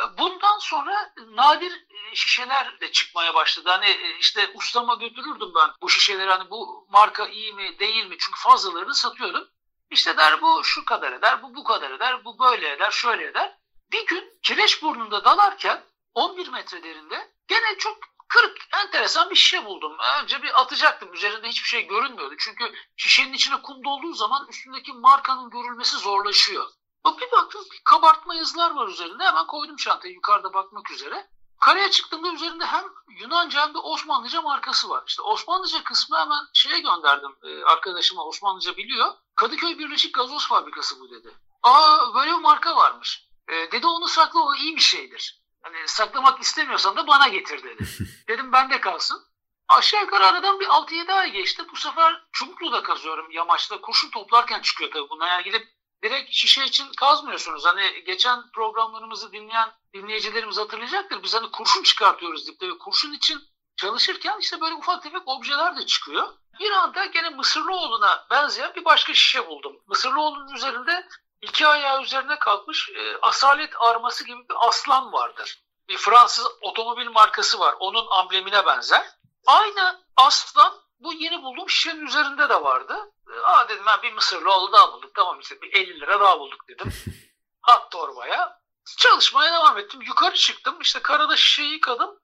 E, bundan sonra nadir şişeler de çıkmaya başladı. Hani işte ustama götürürdüm ben bu şişeleri hani bu marka iyi mi değil mi? Çünkü fazlalarını satıyordum. İşte der bu şu kadar eder, bu bu kadar eder, bu böyle eder, şöyle eder. Bir gün kireç burnunda dalarken 11 metre derinde gene çok kırık, enteresan bir şişe buldum. Önce bir atacaktım. Üzerinde hiçbir şey görünmüyordu. Çünkü şişenin içine kum dolduğu zaman üstündeki markanın görülmesi zorlaşıyor. Bir baktım bir kabartma yazılar var üzerinde. Hemen koydum çantayı yukarıda bakmak üzere. Karaya çıktığımda üzerinde hem Yunanca hem de Osmanlıca markası var. İşte Osmanlıca kısmı hemen şeye gönderdim e, arkadaşıma Osmanlıca biliyor. Kadıköy Birleşik Gazoz Fabrikası bu dedi. Aa böyle bir marka varmış. E, dedi onu sakla o iyi bir şeydir. Hani saklamak istemiyorsan da bana getir dedi. (laughs) Dedim bende kalsın. Aşağı yukarı aradan bir 6-7 ay geçti. Bu sefer Çubuklu'da kazıyorum yamaçta. Kurşun toplarken çıkıyor tabii bunlar. Yani gidip direkt şişe için kazmıyorsunuz. Hani geçen programlarımızı dinleyen dinleyicilerimiz hatırlayacaktır. Biz hani kurşun çıkartıyoruz dipte ve kurşun için çalışırken işte böyle ufak tefek objeler de çıkıyor. Bir anda gene Mısırlıoğlu'na benzeyen bir başka şişe buldum. Mısırlıoğlu'nun üzerinde iki ayağı üzerine kalkmış e, asalet arması gibi bir aslan vardır. Bir Fransız otomobil markası var. Onun amblemine benzer. Aynı aslan bu yeni bulduğum şişenin üzerinde de vardı. E, aa dedim ben bir Mısırlı oğlu daha bulduk. Tamam işte bir 50 lira daha bulduk dedim. (laughs) At torbaya. Çalışmaya devam ettim. Yukarı çıktım. İşte karada şişeyi yıkadım.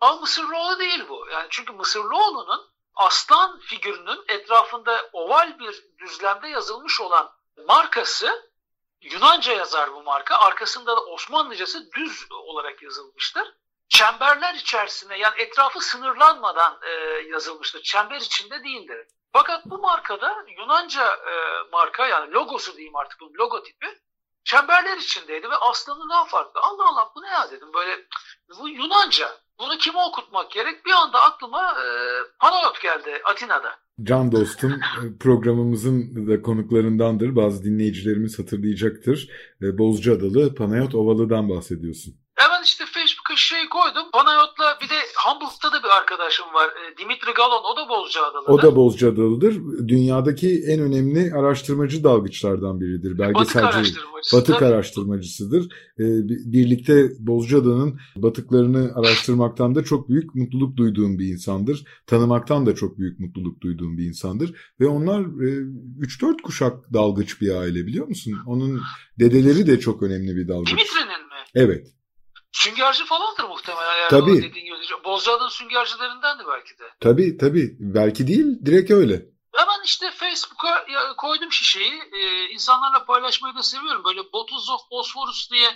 Ama Mısırlıoğlu değil bu. Yani çünkü Mısırlıoğlu'nun aslan figürünün etrafında oval bir düzlemde yazılmış olan markası Yunanca yazar bu marka. Arkasında da Osmanlıcası düz olarak yazılmıştır. Çemberler içerisinde yani etrafı sınırlanmadan e, yazılmıştır. Çember içinde değildir. Fakat bu markada Yunanca e, marka yani logosu diyeyim artık bunun logotipi çemberler içindeydi ve aslanı daha farklı. Allah Allah bu ne ya dedim böyle bu Yunanca. Bunu kime okutmak gerek? Bir anda aklıma e, Panayot geldi Atina'da. Can dostum e, programımızın da konuklarındandır. Bazı dinleyicilerimiz hatırlayacaktır. E, Bozcaadalı Panayot Ovalı'dan bahsediyorsun. Hemen işte Facebook'a şey koydum. Panayot'la bir de Hamburg'da da bir arkadaşım var. E, Dimitri Galon o da Bozcaadalı'dır. O da Bozcaadalı'dır. Dünyadaki en önemli araştırmacı dalgıçlardan biridir. Belgeselci, batık araştırmacısıdır. Batık araştırmacısıdır. E, birlikte Bozcaada'nın batıklarını araştırmaktan da çok büyük mutluluk duyduğum bir insandır. Tanımaktan da çok büyük mutluluk duyduğum bir insandır. Ve onlar 3-4 e, kuşak dalgıç bir aile biliyor musun? Onun dedeleri de çok önemli bir dalgıç. Dimitri'nin mi? Evet. Süngerci falandır muhtemelen. Yani tabii. Dediğin gibi. Bozcaada'nın süngercilerindendi belki de. Tabii tabii. Belki değil. Direkt öyle. Hemen işte Facebook'a koydum şişeyi. Ee, insanlarla paylaşmayı da seviyorum. Böyle Bottles of Bosphorus diye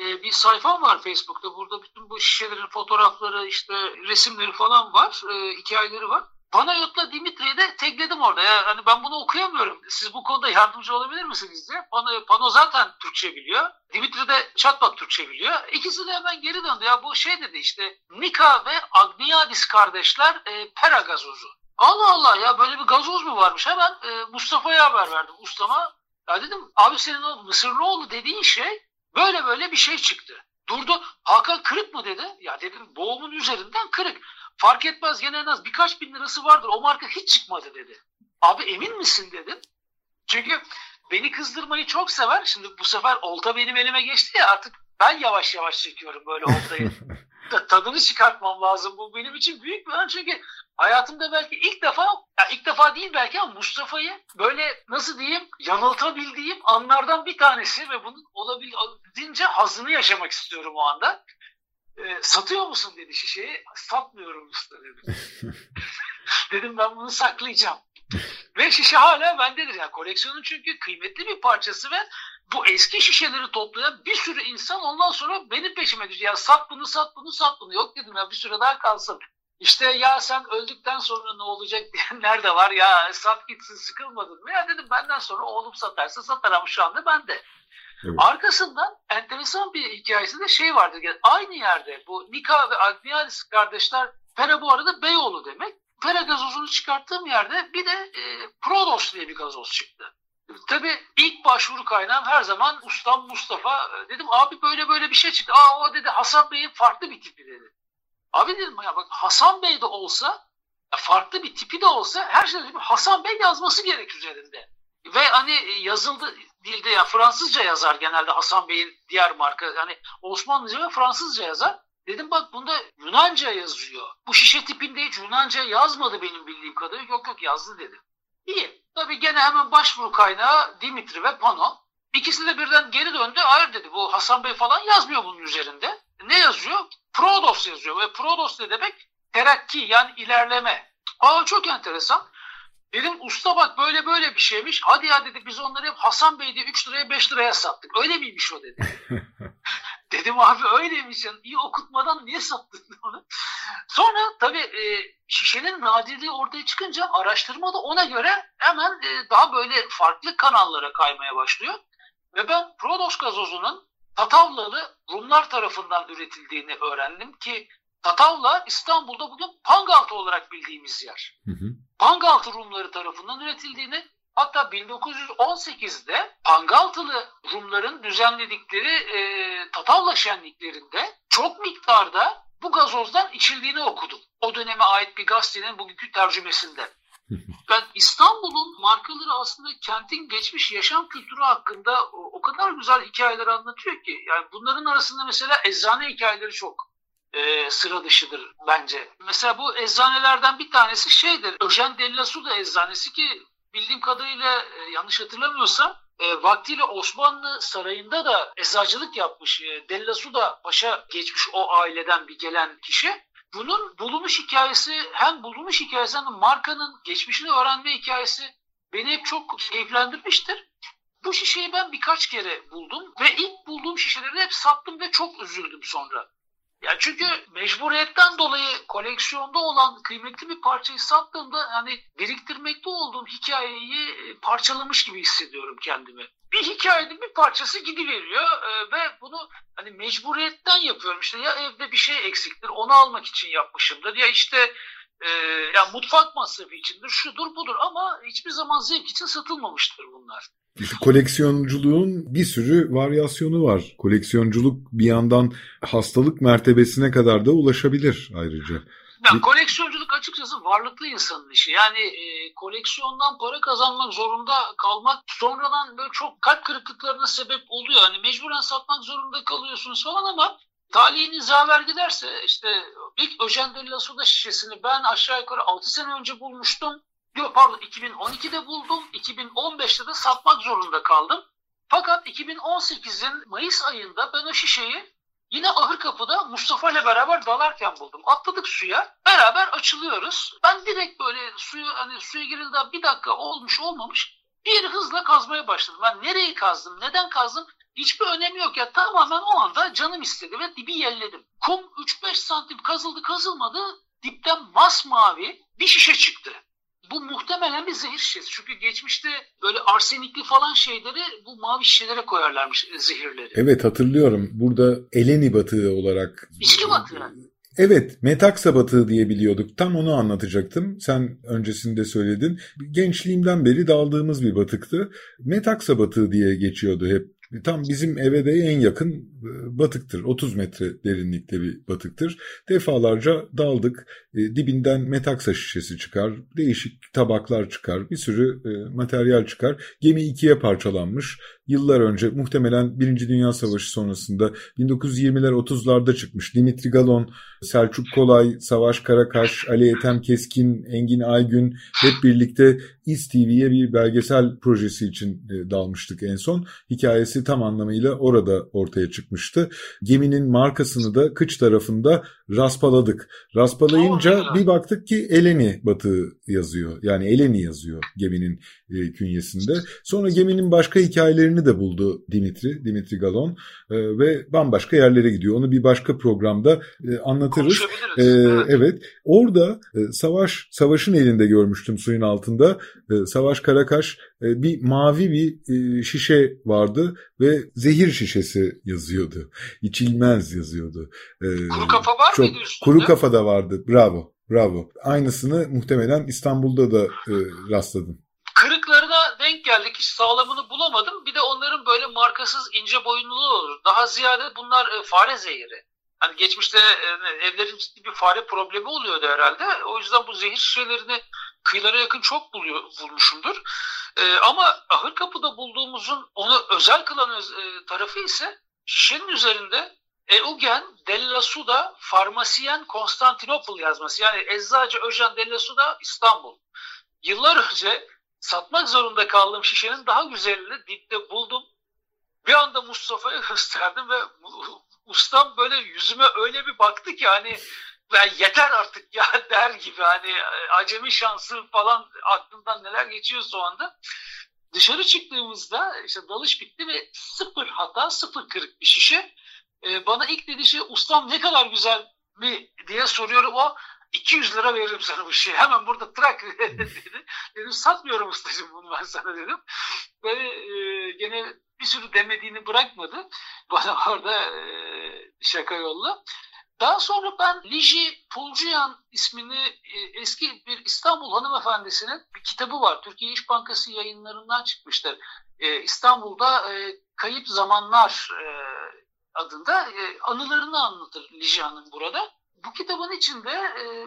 e, bir sayfam var Facebook'ta. Burada bütün bu şişelerin fotoğrafları, işte resimleri falan var. E, hikayeleri var. Panayot'la Dimitri'yi de tekledim orada. Ya, hani ben bunu okuyamıyorum. Siz bu konuda yardımcı olabilir misiniz diye. Pano, Pano zaten Türkçe biliyor. Dimitri de çatpat Türkçe biliyor. İkisi de hemen geri döndü. Ya bu şey dedi işte Nika ve Agniadis kardeşler e, Pera gazozu. Allah Allah ya böyle bir gazoz mu varmış? Hemen e, Mustafa'ya haber verdim ustama. Ya dedim abi senin o Mısırlıoğlu dediğin şey böyle böyle bir şey çıktı. Durdu. Hakan kırık mı dedi. Ya dedim boğumun üzerinden kırık. Fark etmez gene en az birkaç bin lirası vardır. O marka hiç çıkmadı dedi. Abi emin misin dedim. Çünkü beni kızdırmayı çok sever. Şimdi bu sefer olta benim elime geçti ya artık ben yavaş yavaş çekiyorum böyle oltayı. (laughs) Tadını çıkartmam lazım. Bu benim için büyük bir an çünkü hayatımda belki ilk defa, ya ilk defa değil belki ama Mustafa'yı böyle nasıl diyeyim yanıltabildiğim anlardan bir tanesi ve bunun olabildiğince hazını yaşamak istiyorum o anda e, satıyor musun dedi şişeyi. Satmıyorum usta dedi. (laughs) Dedim ben bunu saklayacağım. ve şişe hala bendedir. Yani koleksiyonun çünkü kıymetli bir parçası ve bu eski şişeleri toplayan bir sürü insan ondan sonra benim peşime düşüyor. Ya sat bunu sat bunu sat bunu. Yok dedim ya bir süre daha kalsın. İşte ya sen öldükten sonra ne olacak diyenler (laughs) de var. Ya sat gitsin sıkılmadın mı? Ya dedim benden sonra oğlum satarsa satar ama şu anda bende. Evet. Arkasından enteresan bir hikayesi de şey vardı. Aynı yerde bu Nika ve Agnialis kardeşler Pera bu arada Beyoğlu demek. Pera gazozunu çıkarttığım yerde bir de e, Prodos diye bir gazoz çıktı. Tabii ilk başvuru kaynağım her zaman ustam Mustafa. Dedim abi böyle böyle bir şey çıktı. Aa o dedi Hasan Bey'in farklı bir tipi dedi. Abi dedim ya bak Hasan Bey de olsa farklı bir tipi de olsa her şeyden önce Hasan Bey yazması gerek üzerinde. Ve hani yazıldı dilde ya Fransızca yazar genelde Hasan Bey'in diğer marka. Hani Osmanlıca ve Fransızca yazar. Dedim bak bunda Yunanca yazıyor. Bu şişe tipinde hiç Yunanca yazmadı benim bildiğim kadarıyla. Yok yok yazdı dedi. İyi. Tabii gene hemen başvuru kaynağı Dimitri ve Pano. İkisi de birden geri döndü. Hayır dedi bu Hasan Bey falan yazmıyor bunun üzerinde. Ne yazıyor? Prodos yazıyor. Ve Prodos ne demek? Terakki yani ilerleme. Aa çok enteresan. Dedim usta bak böyle böyle bir şeymiş. Hadi ya dedi biz onları hep Hasan Bey diye 3 liraya 5 liraya sattık. Öyle miymiş o dedi. (laughs) Dedim abi öyleymiş. Yani. İyi okutmadan niye sattın (laughs) onu? Sonra tabii e, şişenin nadirliği ortaya çıkınca araştırma da ona göre hemen e, daha böyle farklı kanallara kaymaya başlıyor. Ve ben Prodos gazozunun Tatavlalı Rumlar tarafından üretildiğini öğrendim ki Tatavla İstanbul'da bugün Pangaltı olarak bildiğimiz yer. Hı hı. Pangaltı Rumları tarafından üretildiğini hatta 1918'de Pangaltılı Rumların düzenledikleri e, Tatavla şenliklerinde çok miktarda bu gazozdan içildiğini okudum. O döneme ait bir gazetenin bugünkü tercümesinde. Ben İstanbul'un markaları aslında kentin geçmiş yaşam kültürü hakkında o kadar güzel hikayeler anlatıyor ki. Yani bunların arasında mesela eczane hikayeleri çok e, sıra dışıdır bence. Mesela bu eczanelerden bir tanesi şeydir. Öjen Dellasuda eczanesi ki bildiğim kadarıyla e, yanlış hatırlamıyorsam e, vaktiyle Osmanlı sarayında da eczacılık yapmış. E, Dellasuda Paşa geçmiş o aileden bir gelen kişi. bunun bulunuş hikayesi hem bulunuş hikayesi hem de markanın geçmişini öğrenme hikayesi beni hep çok keyiflendirmiştir. Bu şişeyi ben birkaç kere buldum ve ilk bulduğum şişeleri hep sattım ve çok üzüldüm sonra. Ya çünkü mecburiyetten dolayı koleksiyonda olan kıymetli bir parçayı sattığımda hani biriktirmekte olduğum hikayeyi e, parçalamış gibi hissediyorum kendimi. Bir hikayenin bir parçası gidiveriyor e, ve bunu hani mecburiyetten yapıyorum. İşte ya evde bir şey eksiktir onu almak için yapmışımdır ya işte e, ya mutfak masrafı içindir şudur budur ama hiçbir zaman zevk için satılmamıştır bunlar. İşte koleksiyonculuğun bir sürü varyasyonu var. Koleksiyonculuk bir yandan hastalık mertebesine kadar da ulaşabilir ayrıca. Ya, koleksiyonculuk açıkçası varlıklı insanın işi. Yani e, koleksiyondan para kazanmak zorunda kalmak sonradan böyle çok kalp kırıklıklarına sebep oluyor. Hani mecburen satmak zorunda kalıyorsunuz falan ama talihiniz yaver giderse işte ilk Öjen de la şişesini ben aşağı yukarı 6 sene önce bulmuştum. Yok pardon 2012'de buldum. 2015'te de satmak zorunda kaldım. Fakat 2018'in Mayıs ayında ben o şişeyi yine ahır kapıda Mustafa ile beraber dalarken buldum. Atladık suya. Beraber açılıyoruz. Ben direkt böyle suyu hani suya girildi bir dakika olmuş olmamış bir hızla kazmaya başladım. Ben nereyi kazdım, neden kazdım hiçbir önemi yok ya. Tamamen o anda canım istedi ve dibi yelledim. Kum 3-5 santim kazıldı kazılmadı dipten masmavi bir şişe çıktı bu muhtemelen bir zehir şişesi. Çünkü geçmişte böyle arsenikli falan şeyleri bu mavi şişelere koyarlarmış zehirleri. Evet hatırlıyorum. Burada Eleni batığı olarak. İçki batığı. Evet, metaksa batığı diye biliyorduk. Tam onu anlatacaktım. Sen öncesinde söyledin. Gençliğimden beri daldığımız bir batıktı. Metaksa batığı diye geçiyordu hep tam bizim eve de en yakın e, batıktır. 30 metre derinlikte bir batıktır. Defalarca daldık. E, dibinden metaksa şişesi çıkar. Değişik tabaklar çıkar. Bir sürü e, materyal çıkar. Gemi ikiye parçalanmış. Yıllar önce muhtemelen Birinci Dünya Savaşı sonrasında 1920'ler 30'larda çıkmış. Dimitri Galon, Selçuk Kolay, Savaş Karakaş, Ali Ethem Keskin, Engin Aygün hep birlikte İz TV'ye bir belgesel projesi için dalmıştık en son. Hikayesi tam anlamıyla orada ortaya çıkmıştı. Geminin markasını da kıç tarafında raspaladık. Raspalayınca bir baktık ki Eleni batığı yazıyor. Yani Eleni yazıyor geminin e, künyesinde. Sonra geminin başka hikayelerini de buldu Dimitri, Dimitri Galon e, ve bambaşka yerlere gidiyor. Onu bir başka programda e, anlatırız. E, evet. evet. Orada e, savaş savaşın elinde görmüştüm suyun altında. E, Savaş Karakaş e, bir mavi bir e, şişe vardı ve zehir şişesi yazıyordu. İçilmez yazıyordu. E, kuru kafa var çok, mıydı üstünde? Kuru kafa da vardı. Bravo. Bravo. Aynısını muhtemelen İstanbul'da da e, rastladım. Denk geldik. Hiç sağlamını bulamadım. Bir de onların böyle markasız ince boyunlu olur. Daha ziyade bunlar e, fare zehiri. Hani geçmişte e, evlerin ciddi bir fare problemi oluyordu herhalde. O yüzden bu zehir şişelerini kıyılara yakın çok buluyor, bulmuşumdur. E, ama ahır kapıda bulduğumuzun onu özel kılan tarafı ise şişenin üzerinde Eugen Della Suda Farmasiyen Konstantinopol yazması. Yani Eczacı Öjen Della Suda İstanbul. Yıllar önce satmak zorunda kaldığım şişenin daha güzelini dipte buldum. Bir anda Mustafa'ya gösterdim ve ustam böyle yüzüme öyle bir baktı ki hani ya yeter artık ya (laughs) der gibi hani e, acemi şansı falan aklından neler geçiyorsa o anda. Dışarı çıktığımızda işte dalış bitti ve sıfır hata sıfır kırık bir şişe. Ee, bana ilk dediği şey ustam ne kadar güzel mi diye soruyorum o 200 lira veririm sana bu şeyi. Hemen burada trak (laughs) dedi. Dedim satmıyorum ustacığım bunu ben sana dedim. Böyle e, gene bir sürü demediğini bırakmadı. (laughs) Bana orada e, şaka yolla. Daha sonra ben Liji Pulcuyan ismini e, eski bir İstanbul hanımefendisinin bir kitabı var. Türkiye İş Bankası yayınlarından çıkmıştır. E, İstanbul'da e, Kayıp Zamanlar adında anılarını anlatır Liji Hanım burada. Bu kitabın içinde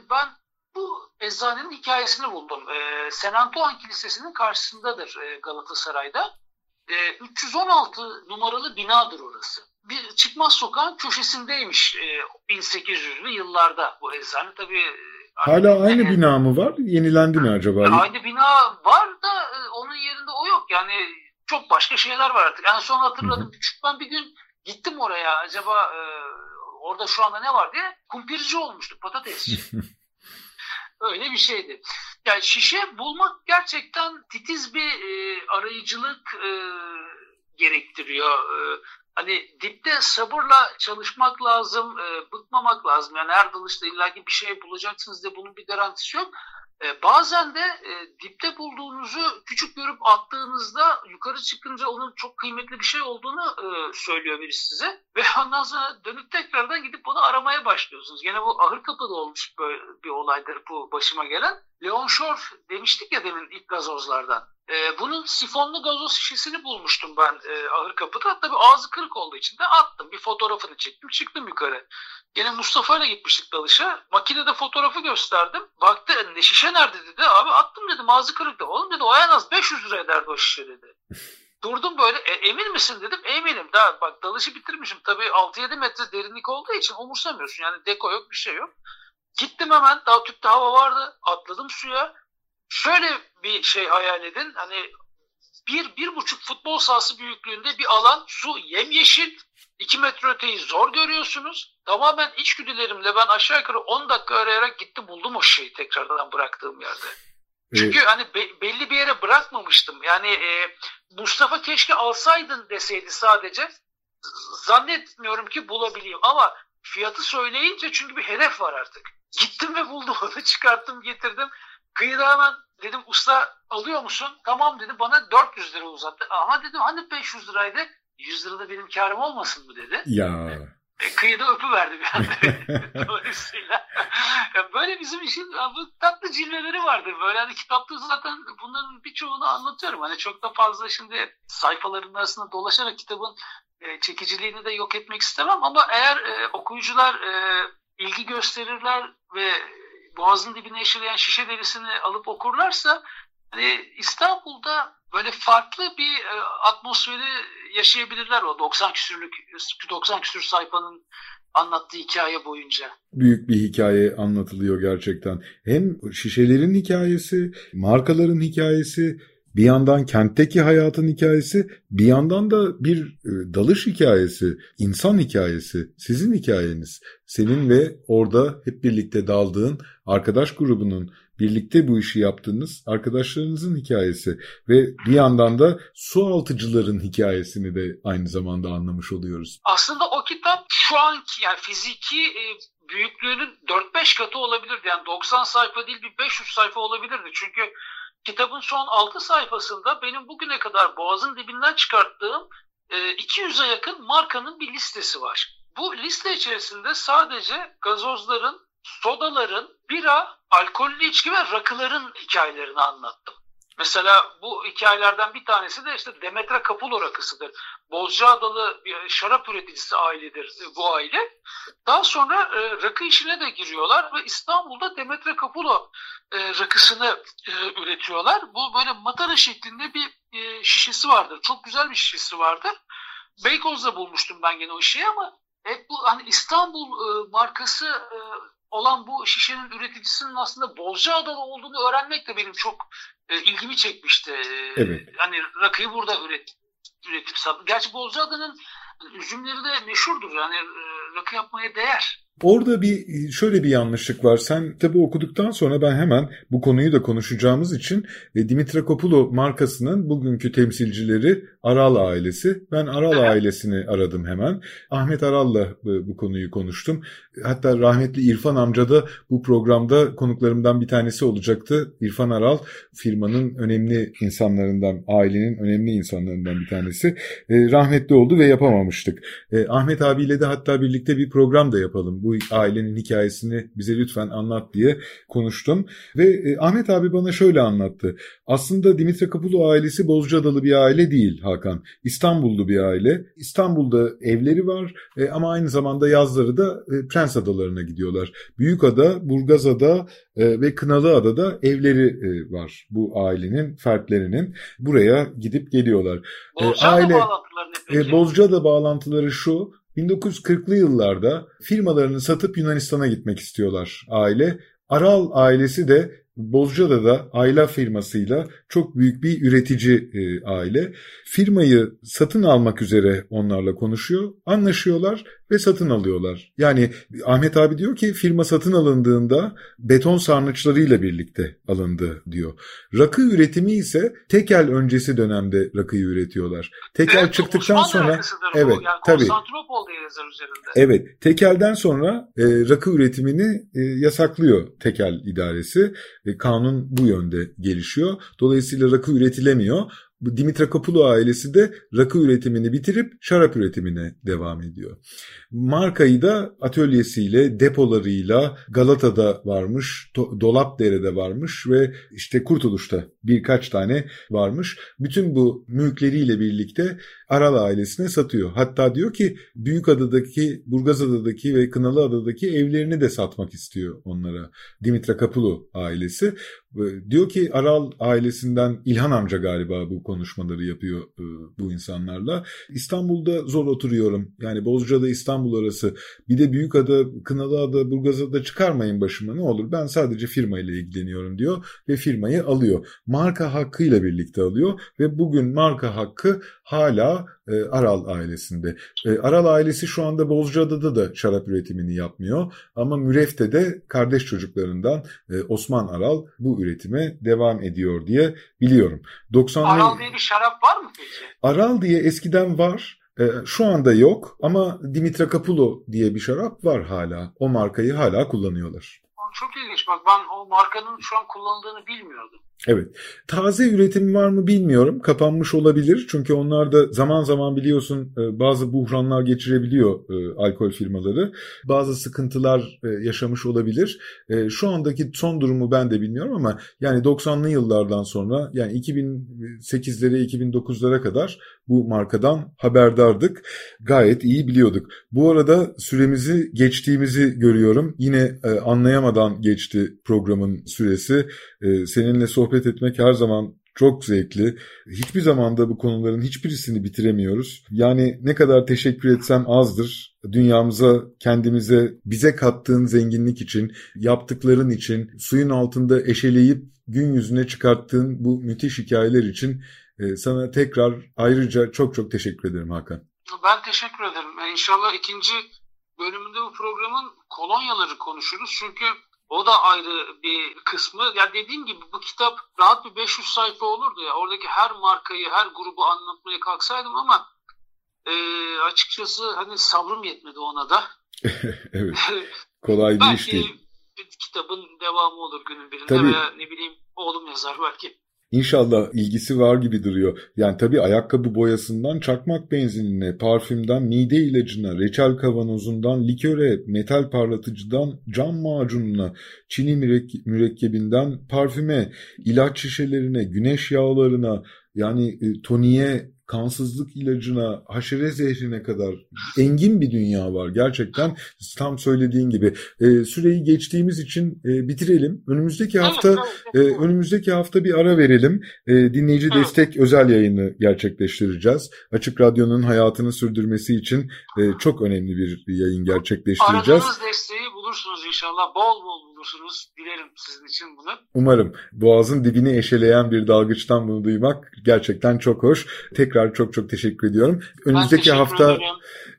ben bu eczanenin hikayesini buldum. E, Sen Antoine Kilisesi'nin karşısındadır Galatasaray'da. 316 numaralı binadır orası bir çıkmaz sokağın köşesindeymiş e, 1800'lü yıllarda bu eczane. Tabii e, Hala aynı yani, bina mı var? Yenilendi mi acaba? Aynı bina var da e, onun yerinde o yok. Yani çok başka şeyler var artık. En son hatırladım. Hı hı. Ben bir gün gittim oraya. Acaba e, orada şu anda ne var diye kumpirci olmuştu patatesçi. (laughs) Öyle bir şeydi. Yani şişe bulmak gerçekten titiz bir e, arayıcılık e, gerektiriyor. E, hani dipte sabırla çalışmak lazım, e, bıkmamak lazım. Yani her dalışta illaki bir şey bulacaksınız diye bunun bir garantisi yok. E, bazen de e, dipte bulduğunuzu küçük görüp attığınızda yukarı çıkınca onun çok kıymetli bir şey olduğunu e, söylüyor birisi size. Ve (laughs) ondan sonra dönüp tekrardan gidip onu aramaya başlıyorsunuz. Gene bu ahır kapıda olmuş böyle bir olaydır bu başıma gelen. Leon Shore demiştik ya demin ilk gazozlardan. E, bunun sifonlu gazoz şişesini bulmuştum ben e, ahır kapıda. Tabii ağzı kırık olduğu için de attım. Bir fotoğrafını çektim çıktım yukarı. Yine Mustafa ile gitmiştik dalışa. Makinede fotoğrafı gösterdim. Baktı ne şişe nerede dedi. Abi attım dedim ağzı kırıktı. Oğlum dedi o en az 500 lira ederdi o şişe dedi. (laughs) Durdum böyle e, emin misin dedim. Eminim. Daha bak dalışı bitirmişim. Tabii 6-7 metre derinlik olduğu için umursamıyorsun. Yani deko yok bir şey yok. Gittim hemen daha tüpte hava vardı. Atladım suya. Şöyle bir şey hayal edin. Hani bir, bir buçuk futbol sahası büyüklüğünde bir alan su yemyeşil 2 metre öteyi zor görüyorsunuz. Tamamen içgüdülerimle ben aşağı yukarı 10 dakika arayarak gittim buldum o şeyi tekrardan bıraktığım yerde. Çünkü evet. hani be, belli bir yere bırakmamıştım. Yani e, Mustafa keşke alsaydın deseydi sadece zannetmiyorum ki bulabileyim ama fiyatı söyleyince çünkü bir hedef var artık. Gittim ve buldum onu çıkarttım getirdim. Kıyıda hemen dedim usta alıyor musun? Tamam dedi bana 400 lira uzattı. Ama dedim hani 500 liraydı. 100 lira da benim karım olmasın mı dedi. Ya. E, kıyıda öpüverdi bir anda. (laughs) Dolayısıyla (laughs) böyle bizim işin bu tatlı cilveleri vardır. Böyle hani kitapta zaten bunların birçoğunu anlatıyorum. Hani çok da fazla şimdi sayfaların arasında dolaşarak kitabın e, çekiciliğini de yok etmek istemem ama eğer e, okuyucular e, ilgi gösterirler ve boğazın dibine eşeleyen şişe derisini alıp okurlarsa hani İstanbul'da böyle farklı bir e, atmosferi yaşayabilirler o 90 küsürlük 90 küsür sayfanın anlattığı hikaye boyunca. Büyük bir hikaye anlatılıyor gerçekten. Hem şişelerin hikayesi, markaların hikayesi, bir yandan kentteki hayatın hikayesi, bir yandan da bir e, dalış hikayesi, insan hikayesi, sizin hikayeniz. Senin ve orada hep birlikte daldığın arkadaş grubunun birlikte bu işi yaptığınız arkadaşlarınızın hikayesi ve bir yandan da su altıcıların hikayesini de aynı zamanda anlamış oluyoruz. Aslında o kitap şu anki yani fiziki e, büyüklüğünün 4-5 katı olabilirdi. Yani 90 sayfa değil bir 500 sayfa olabilirdi. Çünkü kitabın son 6 sayfasında benim bugüne kadar boğazın dibinden çıkarttığım 200'e yakın markanın bir listesi var. Bu liste içerisinde sadece gazozların, sodaların, bira, alkollü içki ve rakıların hikayelerini anlattım. Mesela bu hikayelerden bir tanesi de işte Demetra Kapulo rakısıdır. Bozcaadalı bir şarap üreticisi ailedir bu aile. Daha sonra e, rakı işine de giriyorlar ve İstanbul'da Demetra Kapulo e, rakısını e, üretiyorlar. Bu böyle matara şeklinde bir e, şişesi vardır. Çok güzel bir şişesi vardır. Beykoz'da bulmuştum ben gene o şeyi ama hep bu hani İstanbul e, markası e, olan bu şişenin üreticisinin aslında Bozcaada'da olduğunu öğrenmek de benim çok e, ilgimi çekmişti. Evet. Hani rakıyı burada üret, üretip sat. Gerçi Bozcaada'nın üzümleri de meşhurdur. Yani e, rakı yapmaya değer. Orada bir şöyle bir yanlışlık var. Sen tabi okuduktan sonra ben hemen bu konuyu da konuşacağımız için e, Dimitra Kopulo markasının bugünkü temsilcileri Aral ailesi. Ben Aral ailesini aradım hemen. Ahmet Aral'la bu konuyu konuştum. Hatta rahmetli İrfan amca da bu programda konuklarımdan bir tanesi olacaktı. İrfan Aral firmanın önemli insanlarından, ailenin önemli insanlarından bir tanesi. E, rahmetli oldu ve yapamamıştık. E, Ahmet abiyle de hatta birlikte bir program da yapalım bu ailenin hikayesini bize lütfen anlat diye konuştum. Ve e, Ahmet abi bana şöyle anlattı. Aslında Dimitra Kapulu ailesi Bozcaadalı bir aile değil Hakan. İstanbullu bir aile. İstanbul'da evleri var e, ama aynı zamanda yazları da e, Prens Adalarına gidiyorlar. Büyükada, Burgazada e, ve Kınalıada'da evleri e, var bu ailenin fertlerinin. Buraya gidip geliyorlar. E, aile, bağlantıları ne peki? E, Bozcaada bağlantıları şu. 1940'lı yıllarda firmalarını satıp Yunanistan'a gitmek istiyorlar aile. Aral ailesi de Bozcaada'da Ayla firmasıyla çok büyük bir üretici e, aile. Firmayı satın almak üzere onlarla konuşuyor, anlaşıyorlar ve satın alıyorlar. Yani Ahmet abi diyor ki firma satın alındığında beton sarnıçlarıyla birlikte alındı diyor. Rakı üretimi ise tekel öncesi dönemde rakıyı üretiyorlar. Tekel Evet, çıktıktan sonra rakısıdır bu. evet yani tabii yazar üzerinde. Evet, tekelden sonra e, rakı üretimini e, yasaklıyor tekel idaresi. E, kanun bu yönde gelişiyor. Dolayısıyla rakı üretilemiyor. Bu Dimitrakopoulou ailesi de rakı üretimini bitirip şarap üretimine devam ediyor. Markayı da atölyesiyle, depolarıyla Galata'da varmış, Do- Dolapdere'de varmış ve işte Kurtuluş'ta birkaç tane varmış. Bütün bu mülkleriyle birlikte Aral ailesine satıyor. Hatta diyor ki Büyükada'daki, Burgazada'daki ve Kınalıada'daki evlerini de satmak istiyor onlara. Dimitra Kapulu ailesi. Diyor ki Aral ailesinden İlhan amca galiba bu konuşmaları yapıyor e, bu insanlarla. İstanbul'da zor oturuyorum. Yani Bozcaada İstanbul arası. Bir de Büyükada, Kınalıada, Burgazada çıkarmayın başıma ne olur. Ben sadece firmayla ilgileniyorum diyor ve firmayı alıyor. Marka hakkıyla birlikte alıyor ve bugün marka hakkı hala e, Aral ailesinde. E, Aral ailesi şu anda Bozcaada'da da şarap üretimini yapmıyor ama Mürefte'de kardeş çocuklarından e, Osman Aral bu üretime devam ediyor diye biliyorum. 90'lı Aral diye bir şarap var mı peki? Aral diye eskiden var. E, şu anda yok ama Dimitra Kapulo diye bir şarap var hala. O markayı hala kullanıyorlar. Çok ilginç bak ben o markanın şu an kullanıldığını bilmiyordum. Evet. Taze üretim var mı bilmiyorum. Kapanmış olabilir. Çünkü onlar da zaman zaman biliyorsun e, bazı buhranlar geçirebiliyor e, alkol firmaları. Bazı sıkıntılar e, yaşamış olabilir. Şu andaki son durumu ben de bilmiyorum ama yani 90'lı yıllardan sonra yani 2008'lere 2009'lara kadar bu markadan haberdardık. Gayet iyi biliyorduk. Bu arada süremizi geçtiğimizi görüyorum. Yine anlayamadan geçti programın süresi. E, Seninle sohbet etmek her zaman çok zevkli. Hiçbir zamanda bu konuların hiçbirisini bitiremiyoruz. Yani ne kadar teşekkür etsem azdır. Dünyamıza, kendimize, bize kattığın zenginlik için, yaptıkların için, suyun altında eşeleyip gün yüzüne çıkarttığın bu müthiş hikayeler için e, sana tekrar ayrıca çok çok teşekkür ederim Hakan. Ben teşekkür ederim. E, İnşallah ikinci bölümünde bu programın kolonyaları konuşuruz. Çünkü o da ayrı bir kısmı. Ya dediğim gibi bu kitap rahat bir 500 sayfa olurdu ya. Oradaki her markayı, her grubu anlatmaya kalksaydım ama e, açıkçası hani sabrım yetmedi ona da. (laughs) evet, (laughs) kolay bir iş belki değil. bir kitabın devamı olur günün birinde Tabii. veya ne bileyim oğlum yazar belki. İnşallah ilgisi var gibi duruyor. Yani tabii ayakkabı boyasından çakmak benzinine, parfümden mide ilacına, reçel kavanozundan liköre, metal parlatıcıdan cam macununa, çini mürek- mürekkebinden parfüme, ilaç şişelerine, güneş yağlarına, yani e, toniğe, kansızlık ilacına, haşere zehrine kadar engin bir dünya var gerçekten. Tam söylediğin gibi. E, süreyi geçtiğimiz için e, bitirelim. Önümüzdeki hafta evet. önümüzdeki hafta bir ara verelim. Ee, dinleyici destek özel yayını gerçekleştireceğiz. Açık Radyo'nun hayatını sürdürmesi için e, çok önemli bir yayın gerçekleştireceğiz. Aradığınız desteği bulursunuz inşallah. Bol bol bulursunuz. Dilerim sizin için bunu. Umarım boğazın dibini eşeleyen bir dalgıçtan bunu duymak gerçekten çok hoş. Tekrar çok çok teşekkür ediyorum. Önümüzdeki teşekkür hafta ederim.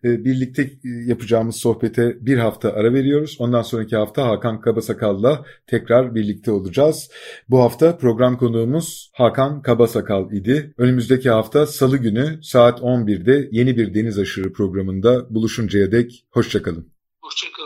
e, birlikte e, yapacağımız sohbete bir hafta ara veriyoruz. Ondan sonraki hafta Hakan Kabasakal'la tekrar birlikte olacağız. Bu hafta program konuğumuz Hakan Kabasakal idi. Önümüzdeki hafta Salı günü saat 11'de yeni bir Deniz Aşırı programında buluşuncaya dek hoşçakalın. Hoşçakalın.